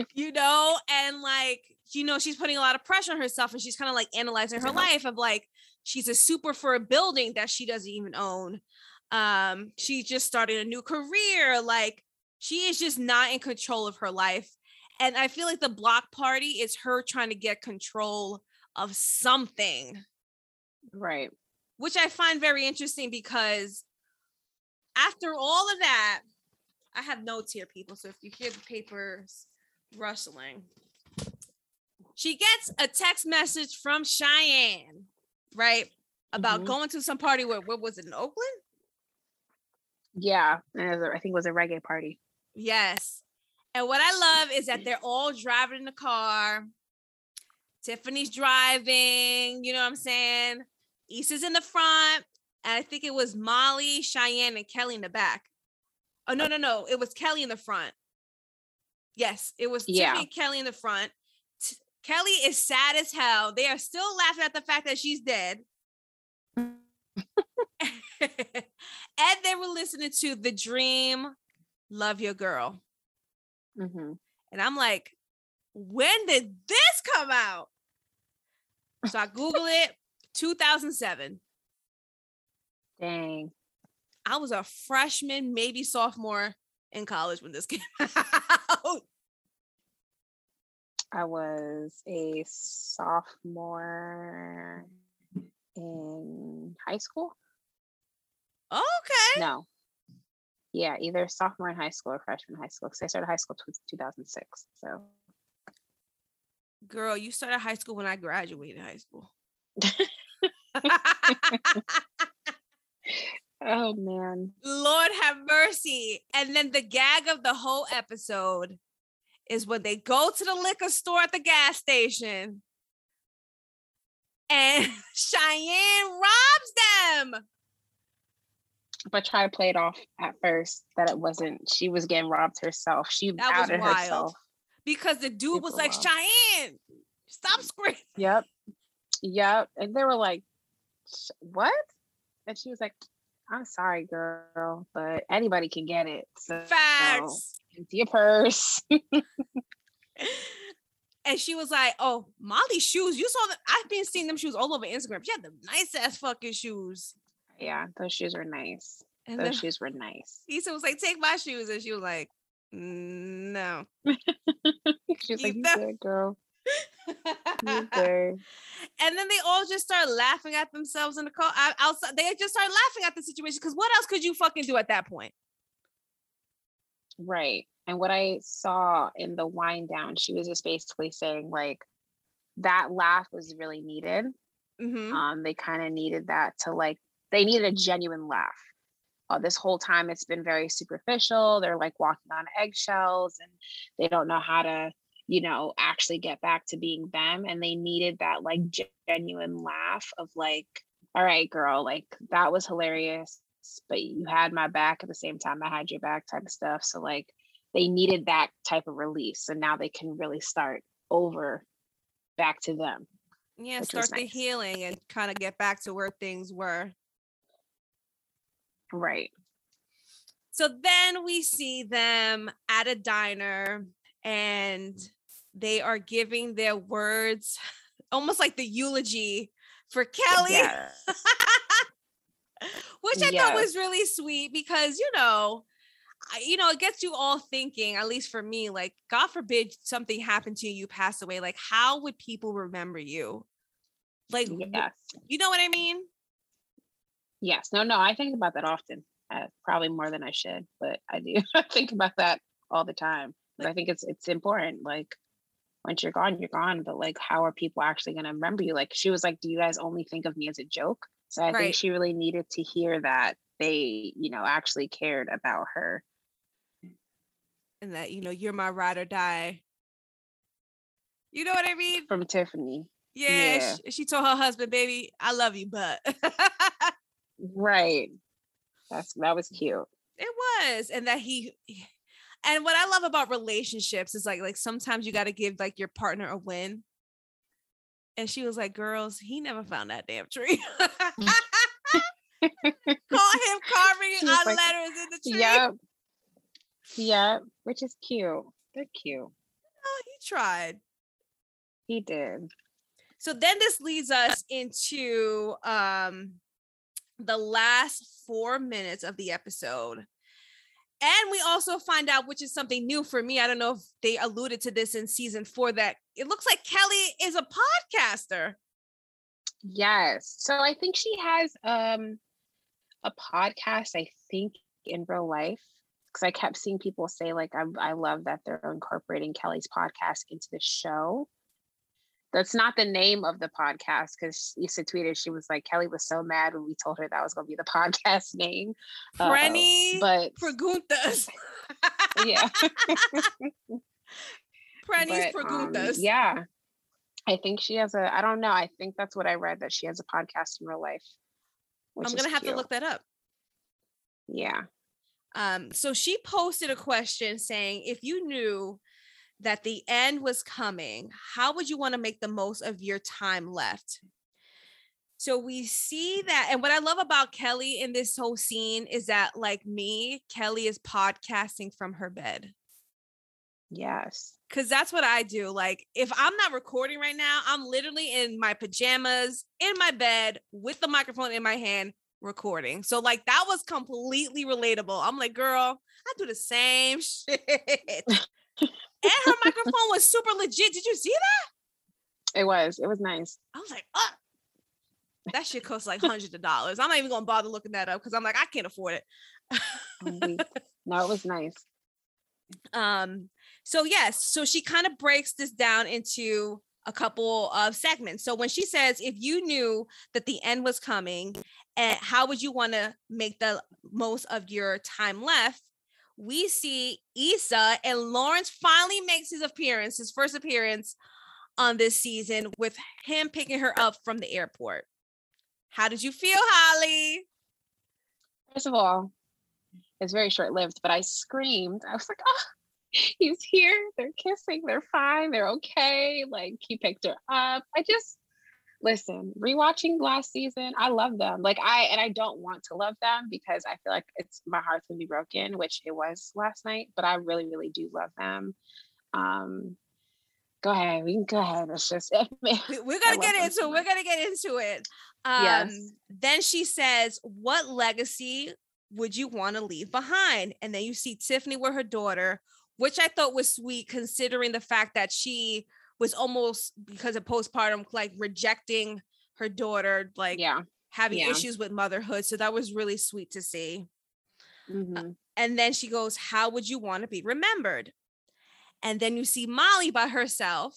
*laughs* you know, and like, you know, she's putting a lot of pressure on herself and she's kind of like analyzing her life of like, she's a super for a building that she doesn't even own. Um, she just started a new career. Like, she is just not in control of her life. And I feel like the block party is her trying to get control of something Right. Which I find very interesting because after all of that, I have notes here, people. So if you hear the papers rustling, she gets a text message from Cheyenne, right? About mm-hmm. going to some party where what was it in Oakland? Yeah, I think it was a reggae party. Yes. And what I love is that they're all driving in the car. Tiffany's driving, you know what I'm saying? Issa's in the front, and I think it was Molly, Cheyenne, and Kelly in the back. Oh no, no, no! It was Kelly in the front. Yes, it was yeah. Tiffany Kelly in the front. T- Kelly is sad as hell. They are still laughing at the fact that she's dead. *laughs* *laughs* and they were listening to The Dream, Love Your Girl. Mm-hmm. And I'm like, when did this come out? So I Google it. 2007. Dang. I was a freshman, maybe sophomore in college when this *laughs* came out. I was a sophomore in high school. Okay. No. Yeah, either sophomore in high school or freshman in high school because I started high school t- 2006. So, girl, you started high school when I graduated high school. *laughs* oh man. Lord have mercy. And then the gag of the whole episode is when they go to the liquor store at the gas station and *laughs* Cheyenne robs them. But try to play it off at first that it wasn't, she was getting robbed herself. She that outed wild. herself. Because the dude was like. Cheyenne, stop screaming. Yep. Yep. And they were like, what? And she was like, I'm sorry, girl, but anybody can get it. So, Facts. So, empty your purse. *laughs* and she was like, "Oh, Molly's shoes. You saw that? I've been seeing them shoes all over Instagram. She had the nice ass fucking shoes. Yeah, those shoes were nice. And those then, shoes were nice. Issa was like, "Take my shoes," and she was like, "No." *laughs* she was like, "You good, girl." *laughs* and then they all just start laughing at themselves in the car outside. They just start laughing at the situation because what else could you fucking do at that point? Right. And what I saw in the wind down, she was just basically saying like that laugh was really needed. Mm-hmm. Um, they kind of needed that to like they needed a genuine laugh. Uh, this whole time it's been very superficial. They're like walking on eggshells and they don't know how to you know, actually get back to being them. And they needed that like genuine laugh of like, all right, girl, like that was hilarious, but you had my back at the same time I had your back type of stuff. So like they needed that type of release. So now they can really start over back to them. Yeah, start the healing and kind of get back to where things were. Right. So then we see them at a diner and they are giving their words almost like the eulogy for Kelly. Yes. *laughs* Which I yes. thought was really sweet because, you know, you know, it gets you all thinking, at least for me, like, God forbid something happened to you, you pass away. Like, how would people remember you? Like, yes. you know what I mean? Yes. No, no, I think about that often. Uh, probably more than I should, but I do *laughs* think about that all the time. But I think it's it's important. Like once you're gone, you're gone. But like, how are people actually going to remember you? Like she was like, "Do you guys only think of me as a joke?" So I right. think she really needed to hear that they, you know, actually cared about her and that you know you're my ride or die. You know what I mean? From Tiffany. Yeah, yeah. She, she told her husband, "Baby, I love you, but." *laughs* right. That's that was cute. It was, and that he. And what I love about relationships is like like sometimes you got to give like your partner a win. And she was like, "Girls, he never found that damn tree." *laughs* Call him carving our like, letters in the tree. Yep. Yeah, which is cute. They're cute. Oh, he tried. He did. So then this leads us into um the last four minutes of the episode. And we also find out, which is something new for me. I don't know if they alluded to this in season four, that it looks like Kelly is a podcaster. Yes. So I think she has um a podcast, I think, in real life because I kept seeing people say like I, I love that they're incorporating Kelly's podcast into the show. That's not the name of the podcast because Issa tweeted she was like Kelly was so mad when we told her that was going to be the *laughs* podcast name. Prenny, uh, but preguntas. *laughs* yeah. *laughs* Prenny's preguntas. Um, yeah. I think she has a. I don't know. I think that's what I read that she has a podcast in real life. I'm gonna have cute. to look that up. Yeah. Um, so she posted a question saying, if you knew that the end was coming, how would you want to make the most of your time left? So we see that. And what I love about Kelly in this whole scene is that, like me, Kelly is podcasting from her bed. Yes. Cause that's what I do. Like, if I'm not recording right now, I'm literally in my pajamas, in my bed, with the microphone in my hand, recording. So like that was completely relatable. I'm like, girl, I do the same *laughs* shit. *laughs* and her microphone was super legit. Did you see that? It was. It was nice. I was like, oh, that shit costs like hundreds of dollars. I'm not even gonna bother looking that up because I'm like, I can't afford it. no, it was nice. Um, so yes, so she kind of breaks this down into a couple of segments. So when she says, if you knew that the end was coming and how would you want to make the most of your time left we see Issa and Lawrence finally makes his appearance, his first appearance on this season with him picking her up from the airport. How did you feel, Holly? First of all, it's very short lived, but I screamed. I was like, oh, he's here. They're kissing. They're fine. They're okay. Like he picked her up. I just, listen, rewatching last season, I love them. Like I and I don't want to love them because I feel like it's my heart's gonna be broken, which it was last night, but I really, really do love them. Um go ahead. We can go ahead. It's just *laughs* we're gonna get into it. We're gonna get into it. Um yes. then she says, What legacy would you want to leave behind? And then you see Tiffany with her daughter, which I thought was sweet considering the fact that she was almost because of postpartum, like rejecting her daughter, like yeah. having yeah. issues with motherhood. So that was really sweet to see. Mm-hmm. Uh, and then she goes, How would you want to be remembered? And then you see Molly by herself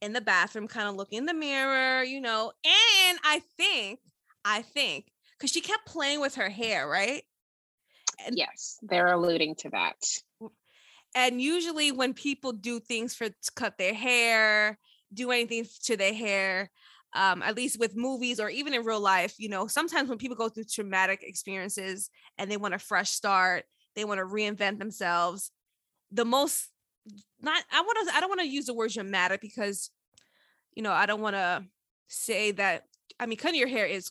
in the bathroom, kind of looking in the mirror, you know. And I think, I think, because she kept playing with her hair, right? And yes, they're alluding to that and usually when people do things for to cut their hair do anything to their hair um, at least with movies or even in real life you know sometimes when people go through traumatic experiences and they want a fresh start they want to reinvent themselves the most not I want to I don't want to use the word dramatic because you know I don't want to say that I mean cutting your hair is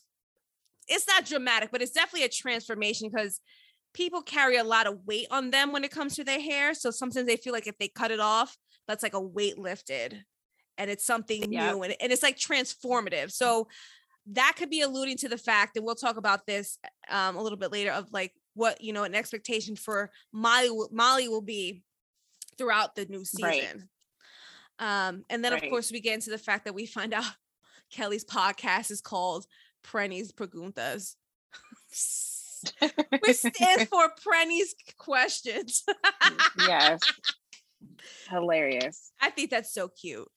it's not dramatic but it's definitely a transformation because people carry a lot of weight on them when it comes to their hair so sometimes they feel like if they cut it off that's like a weight lifted and it's something new and, and it's like transformative so that could be alluding to the fact and we'll talk about this um, a little bit later of like what you know an expectation for molly molly will be throughout the new season. Right. Um, and then right. of course we get into the fact that we find *laughs* out Kelly's podcast is called Prenny's Preguntas. *laughs* *laughs* Which stands for Prenny's questions. Mm, yes. *laughs* Hilarious. I think that's so cute.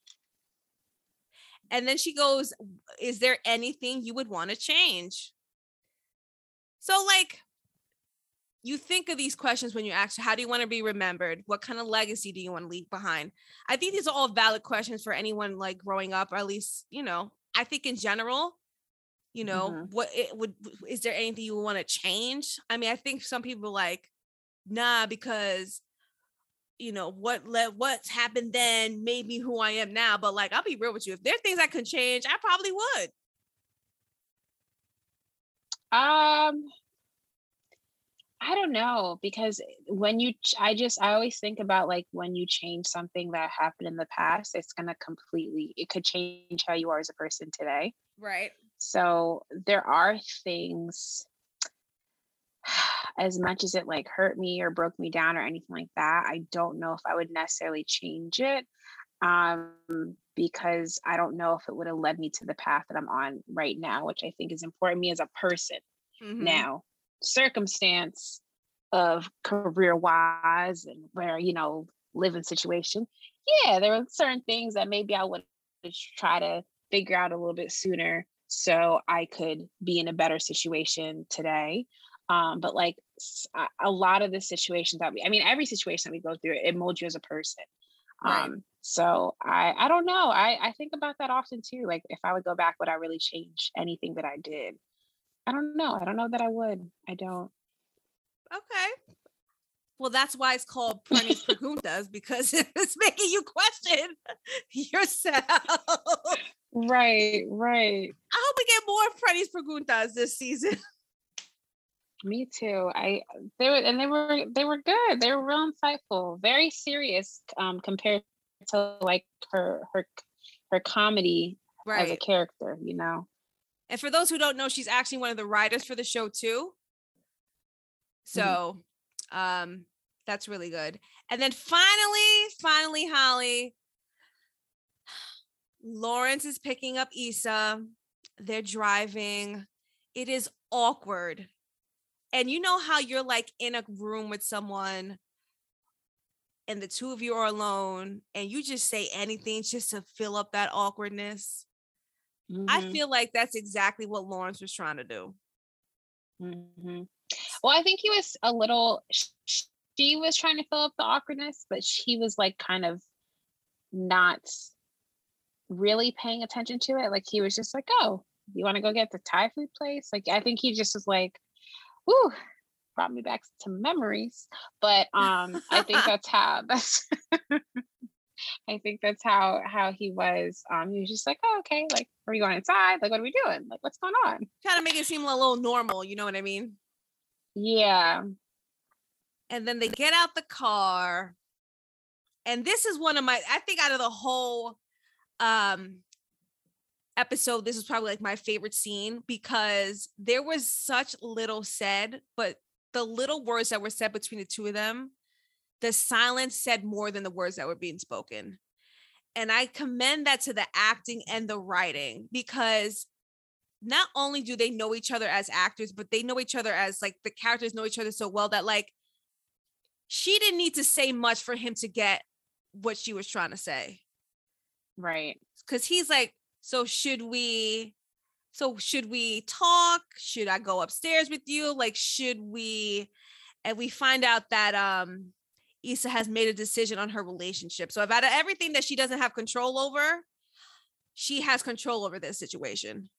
And then she goes, Is there anything you would want to change? So, like, you think of these questions when you ask how do you want to be remembered what kind of legacy do you want to leave behind i think these are all valid questions for anyone like growing up or at least you know i think in general you know mm-hmm. what it would is there anything you want to change i mean i think some people like nah because you know what let what's happened then made me who i am now but like i'll be real with you if there are things i can change i probably would um I don't know because when you, I just, I always think about like when you change something that happened in the past, it's going to completely, it could change how you are as a person today. Right. So there are things, *sighs* as much as it like hurt me or broke me down or anything like that, I don't know if I would necessarily change it um, because I don't know if it would have led me to the path that I'm on right now, which I think is important to me as a person mm-hmm. now circumstance of career wise and where you know living situation yeah there were certain things that maybe i would try to figure out a little bit sooner so i could be in a better situation today um, but like a lot of the situations that we i mean every situation that we go through it molds you as a person right. um, so i i don't know i i think about that often too like if i would go back would i really change anything that i did I don't know. I don't know that I would. I don't. Okay. Well, that's why it's called Prenny's *laughs* Preguntas because *laughs* it's making you question *laughs* yourself. Right, right. I hope we get more Prenny's Preguntas this season. *laughs* Me too. I they were and they were they were good. They were real insightful, very serious um compared to like her her her comedy right. as a character, you know. And for those who don't know, she's actually one of the writers for the show too. So mm-hmm. um that's really good. And then finally, finally, Holly, Lawrence is picking up Issa. They're driving. It is awkward. And you know how you're like in a room with someone and the two of you are alone and you just say anything just to fill up that awkwardness. Mm-hmm. I feel like that's exactly what Lawrence was trying to do. Mm-hmm. Well, I think he was a little, she was trying to fill up the awkwardness, but she was like kind of not really paying attention to it. Like he was just like, oh, you want to go get the Thai food place? Like, I think he just was like, whoo, brought me back to memories. But um, I think *laughs* that's how that's *laughs* I think that's how how he was. Um, he was just like, oh, okay, like, are we going inside? Like, what are we doing? Like, what's going on? Kind of make it seem a little normal, you know what I mean? Yeah. And then they get out the car. And this is one of my, I think out of the whole um episode, this is probably like my favorite scene because there was such little said, but the little words that were said between the two of them the silence said more than the words that were being spoken. And I commend that to the acting and the writing because not only do they know each other as actors, but they know each other as like the characters know each other so well that like she didn't need to say much for him to get what she was trying to say. Right. Cause he's like, so should we so should we talk? Should I go upstairs with you? Like, should we? And we find out that um Issa has made a decision on her relationship. So about everything that she doesn't have control over, she has control over this situation.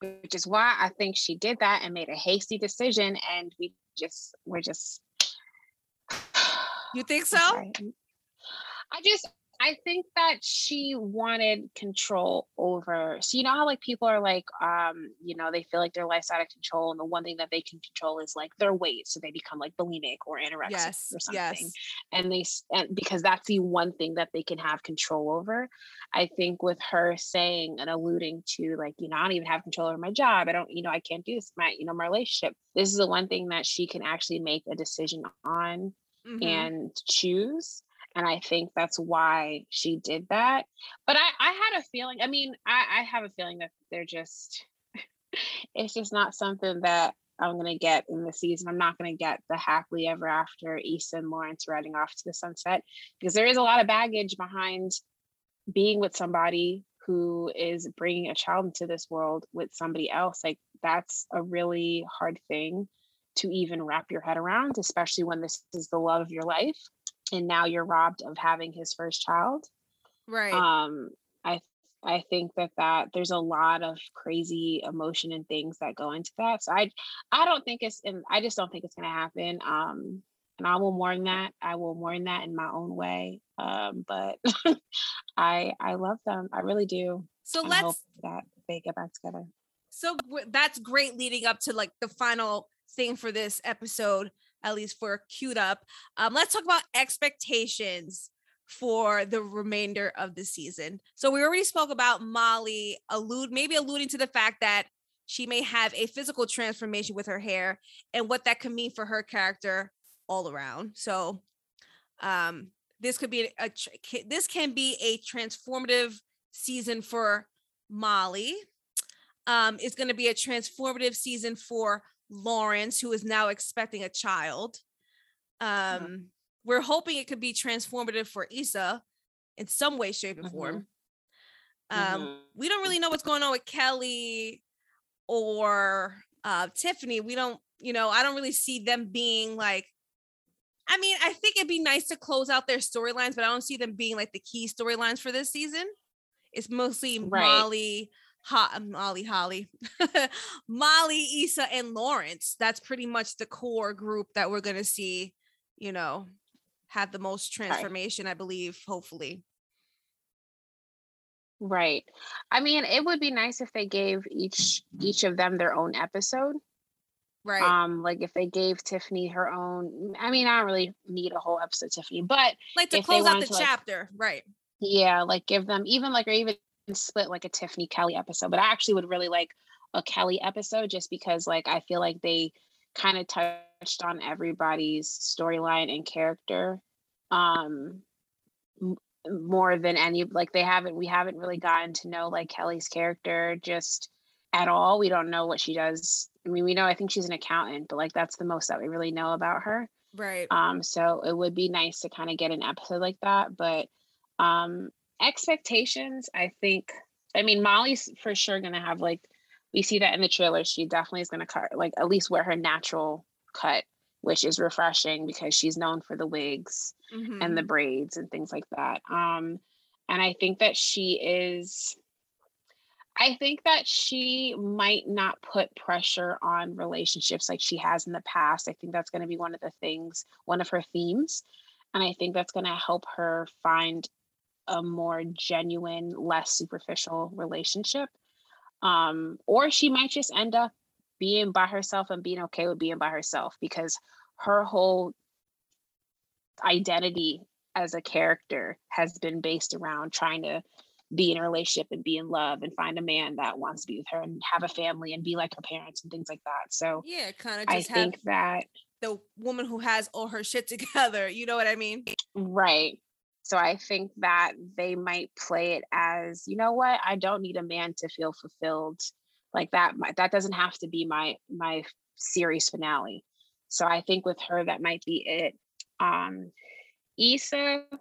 Which is why I think she did that and made a hasty decision. And we just, we're just, You think so? I just I think that she wanted control over. So you know how like people are like, um, you know, they feel like their life's out of control, and the one thing that they can control is like their weight, so they become like bulimic or anorexic yes, or something. Yes. And they and because that's the one thing that they can have control over. I think with her saying and alluding to like, you know, I don't even have control over my job. I don't, you know, I can't do this. My, you know, my relationship. This is the one thing that she can actually make a decision on mm-hmm. and choose and i think that's why she did that but i i had a feeling i mean i i have a feeling that they're just *laughs* it's just not something that i'm going to get in the season i'm not going to get the happily ever after Issa and lawrence riding off to the sunset because there is a lot of baggage behind being with somebody who is bringing a child into this world with somebody else like that's a really hard thing to even wrap your head around especially when this is the love of your life and now you're robbed of having his first child. Right. Um i i think that that there's a lot of crazy emotion and things that go into that. So i i don't think it's and i just don't think it's going to happen. Um and i will mourn that. I will mourn that in my own way. Um but *laughs* i i love them. I really do. So let's that they get back together. So that's great leading up to like the final thing for this episode at least for queued up. Um, let's talk about expectations for the remainder of the season. So we already spoke about Molly allude maybe alluding to the fact that she may have a physical transformation with her hair and what that could mean for her character all around. So um this could be a, this can be a transformative season for Molly. Um it's going to be a transformative season for Lawrence, who is now expecting a child. Um, mm-hmm. We're hoping it could be transformative for Issa in some way, shape, or form. Mm-hmm. Um, mm-hmm. We don't really know what's going on with Kelli or uh, Tiffany. We don't, you know, I don't really see them being like. I mean, I think it'd be nice to close out their storylines, but I don't see them being like the key storylines for this season. It's mostly right. Molly, Ha- Molly, Holly, *laughs* Molly, Issa, and Lawrence. That's pretty much the core group that we're gonna see. You know, have the most transformation. I believe. Hopefully. Right. I mean, it would be nice if they gave each each of them their own episode. Right. Um, like if they gave Tiffany her own. I mean, I don't really need a whole episode, Tiffany, but like to close out the to, chapter, like, right? Yeah, like give them even like or even split like a Tiffany Kelli episode, but I actually would really like a Kelli episode just because like I feel like they kind of touched on everybody's storyline and character um m- more than any like they haven't we haven't really gotten to know like Kelli's character just at all. We don't know what she does. I mean, we know I think she's an accountant, but like that's the most that we really know about her. Right. Um so it would be nice to kind of get an episode like that, but um expectations, I think, I mean, Molly's for sure going to have like, we see that in the trailer. She definitely is going to cut, like, at least wear her natural cut, which is refreshing because she's known for the wigs mm-hmm. and the braids and things like that. Um, and I think that she is, I think that she might not put pressure on relationships like she has in the past. I think that's going to be one of the things, one of her themes. And I think that's going to help her find a more genuine, less superficial relationship. Um, or she might just end up being by herself and being okay with being by herself because her whole identity as a character has been based around trying to be in a relationship and be in love and find a man that wants to be with her and have a family and be like her parents and things like that. So yeah, kind of. I think that the woman who has all her shit *laughs* together. You know what I mean? Right. So I think that they might play it as, you know what, I don't need a man to feel fulfilled. Like that that doesn't have to be my my series finale. So I think with her that might be it. Um Issa *sighs*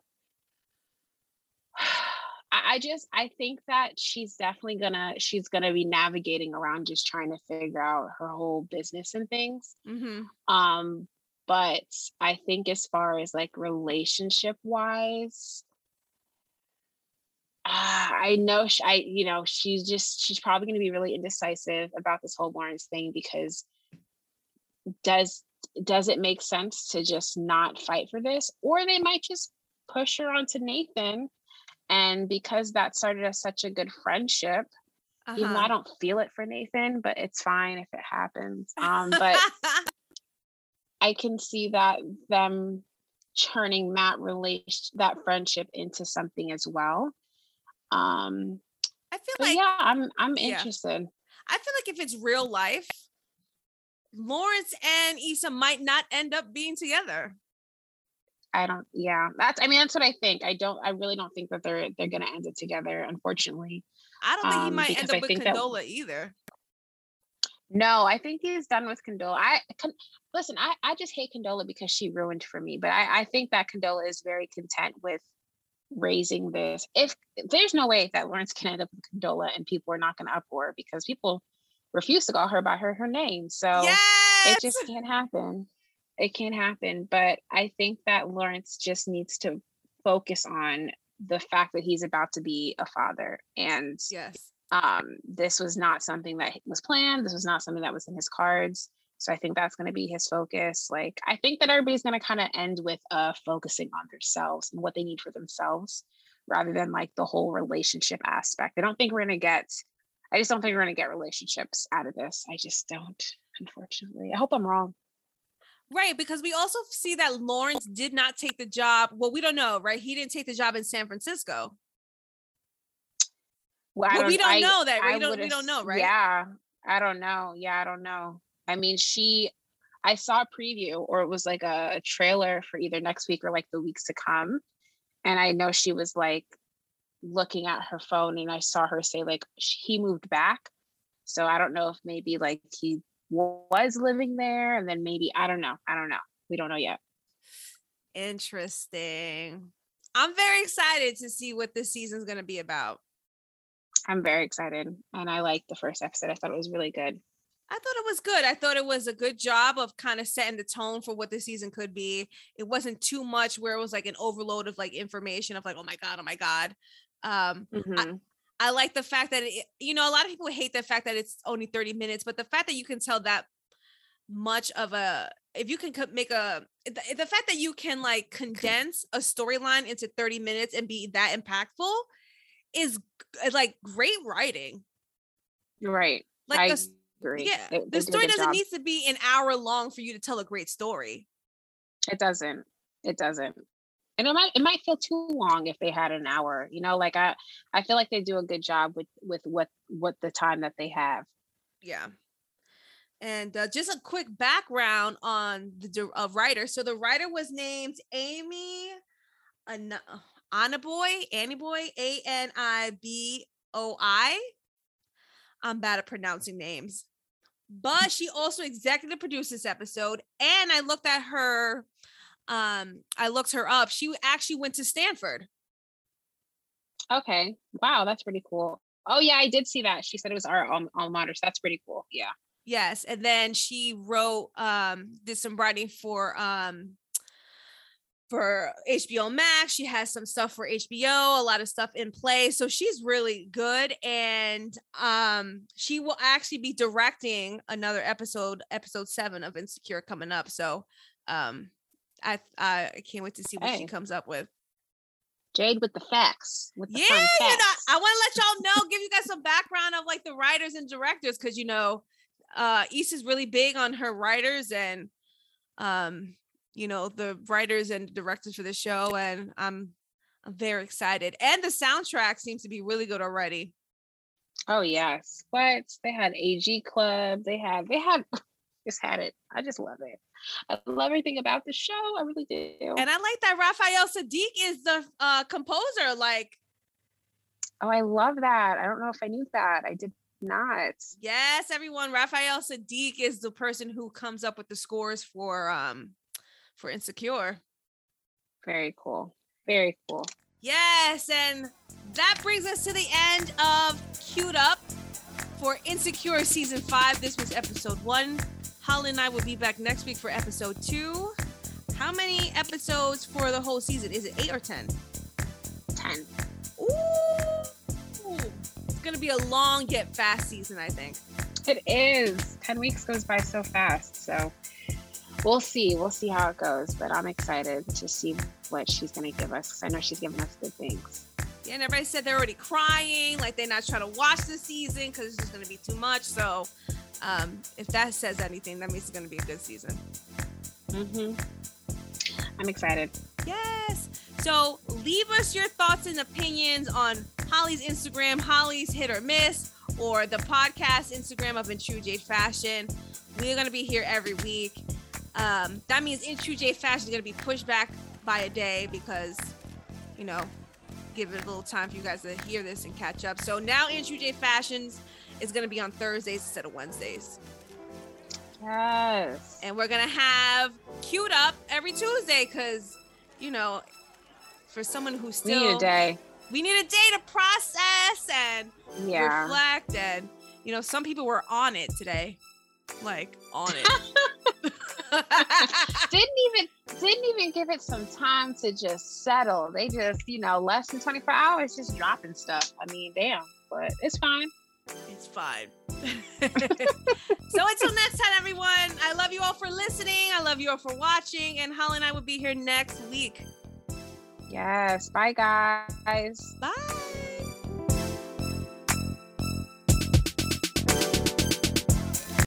I just I think that she's definitely gonna she's gonna be navigating around just trying to figure out her whole business and things. Mm-hmm. Um, but I think as far as like relationship wise, uh, I know she, I you know she's just she's probably going to be really indecisive about this whole Lawrence thing because does does it make sense to just not fight for this? Or they might just push her onto Nathan. And because that started as such a good friendship, uh-huh. even though I uh-huh. don't feel it for Nathan, but it's fine if it happens. Um, but *laughs* I can see that them turning that relation that friendship into something as well. Um I feel like yeah, I'm I'm yeah. interested. I feel like if it's real life, Lawrence and Issa might not end up being together. I don't yeah, that's I mean that's what I think. I don't I really don't think that they're they're gonna end it together, unfortunately. I don't think um, he might end up with Condola that, either. No, I think he's done with Condola. I can listen, I, I just hate Condola because she ruined for me. But I, I think that Condola is very content with raising this. If, there's no way that Lawrence can end up with Condola and people are not gonna uproar because people refuse to call her by her her name. So yes! it just can't happen. It can't happen. But I think that Lawrence just needs to focus on the fact that he's about to be a father and yes um, this was not something that was planned. This was not something that was in his cards. So I think that's going to be his focus. Like, I think that everybody's going to kind of end with uh, focusing on themselves and what they need for themselves rather than like the whole relationship aspect. I don't think we're going to get, I just don't think we're going to get relationships out of this. I just don't, unfortunately. I hope I'm wrong. Right, because we also see that Lawrence did not take the job. Well, we don't know, right? He didn't take the job in San Francisco. Well, well don't, we don't I, know that. We don't. We don't know, right? Yeah, I don't know. Yeah, I don't know. I mean, she. I saw a preview, or it was like a, a trailer for either next week or like the weeks to come, and I know she was like looking at her phone, and I saw her say like he moved back. So I don't know if maybe like he was living there, and then maybe I don't know. I don't know. We don't know yet. Interesting. I'm very excited to see what this season's going to be about. I'm very excited. And I liked the first episode. I thought it was really good. I thought it was good. I thought it was a good job of kind of setting the tone for what the season could be. It wasn't too much where it was like an overload of like information of like, oh my God, oh my God. Um, mm-hmm. I, I like the fact that it, you know, a lot of people hate the fact that it's only 30 minutes, but the fact that you can tell that much of a if you can make a the, the fact that you can like condense a storyline into 30 minutes and be that impactful is like great writing. Right. Like I the, agree. Yeah. They, the story doesn't job. need to be an hour long for you to tell a great story. It doesn't. It doesn't. And it might it might feel too long if they had an hour. You know, like I I feel like they do a good job with with what what the time that they have. Yeah. And uh, just a quick background on the uh, writer. So the writer was named Amy An- Aniboy, Annie Boy, Annie boy, A N I B O I. I'm bad at pronouncing names. But she also executive produced this episode. And I looked at her, um, I looked her up. She actually went to Stanford. Okay. Wow, that's pretty cool. Oh yeah, I did see that. She said it was our alma mater. So that's pretty cool. Yeah. Yes. And then she wrote, um, did some writing for um for HBO Max. She has some stuff for HBO, a lot of stuff in play. So she's really good. And um, she will actually be directing another episode, episode seven of Insecure coming up. So um, I I can't wait to see what hey. she comes up with. Jade with the facts. With the yeah, facts. you know, I want to let y'all know, give you guys some background of like the writers and directors, because you know, uh Issa is really big on her writers and um you know the writers and directors for the show and i'm i'm very excited and the soundtrack seems to be really good already. Oh yes what they had ag club they had they had *laughs* just had it. I just love it. I love everything about the show i really do. And i like that raphael saadiq is the uh composer like oh i love that. I don't know if i knew that. I did not. Yes everyone raphael saadiq is the person who comes up with the scores for um for Insecure. Very cool. Very cool. Yes, and that brings us to the end of Queued Up for Insecure Season 5. This was episode 1. Holly and I will be back next week for episode 2. How many episodes for the whole season? Is it 8 or 10? 10. Ooh. It's going to be a long yet fast season, I think. It is. 10 weeks goes by so fast. So we'll see. We'll see how it goes. But I'm excited to see what she's going to give us. I know she's giving us good things. Yeah, and everybody said they're already crying, like they're not trying to watch the season because it's just going to be too much. So, um, if that says anything, that means it's going to be a good season. Mm-hmm. I'm excited. Yes. So leave us your thoughts and opinions on Holly's Instagram, Holly's Hit or Miss, or the podcast Instagram of In True Jade Fashion. We're going to be here every week. Um, that means In True Jade Fashion is going to be pushed back by a day because, you know, give it a little time for you guys to hear this and catch up. So now In True Jade Fashions is going to be on Thursdays instead of Wednesdays. Yes. And we're going to have queued up every Tuesday because, you know, for someone who's still. We need a day. We need a day to process and yeah. reflect. And, you know, some people were on it today. Like, on it. *laughs* *laughs* didn't even didn't even give it some time to just settle. They just, you know, less than 24 hours just dropping stuff. I mean, damn, but it's fine. It's fine. *laughs* so until next time, everyone, I love you all for listening. I love you all for watching. And Holly and I will be here next week. Yes. Bye, guys. Bye.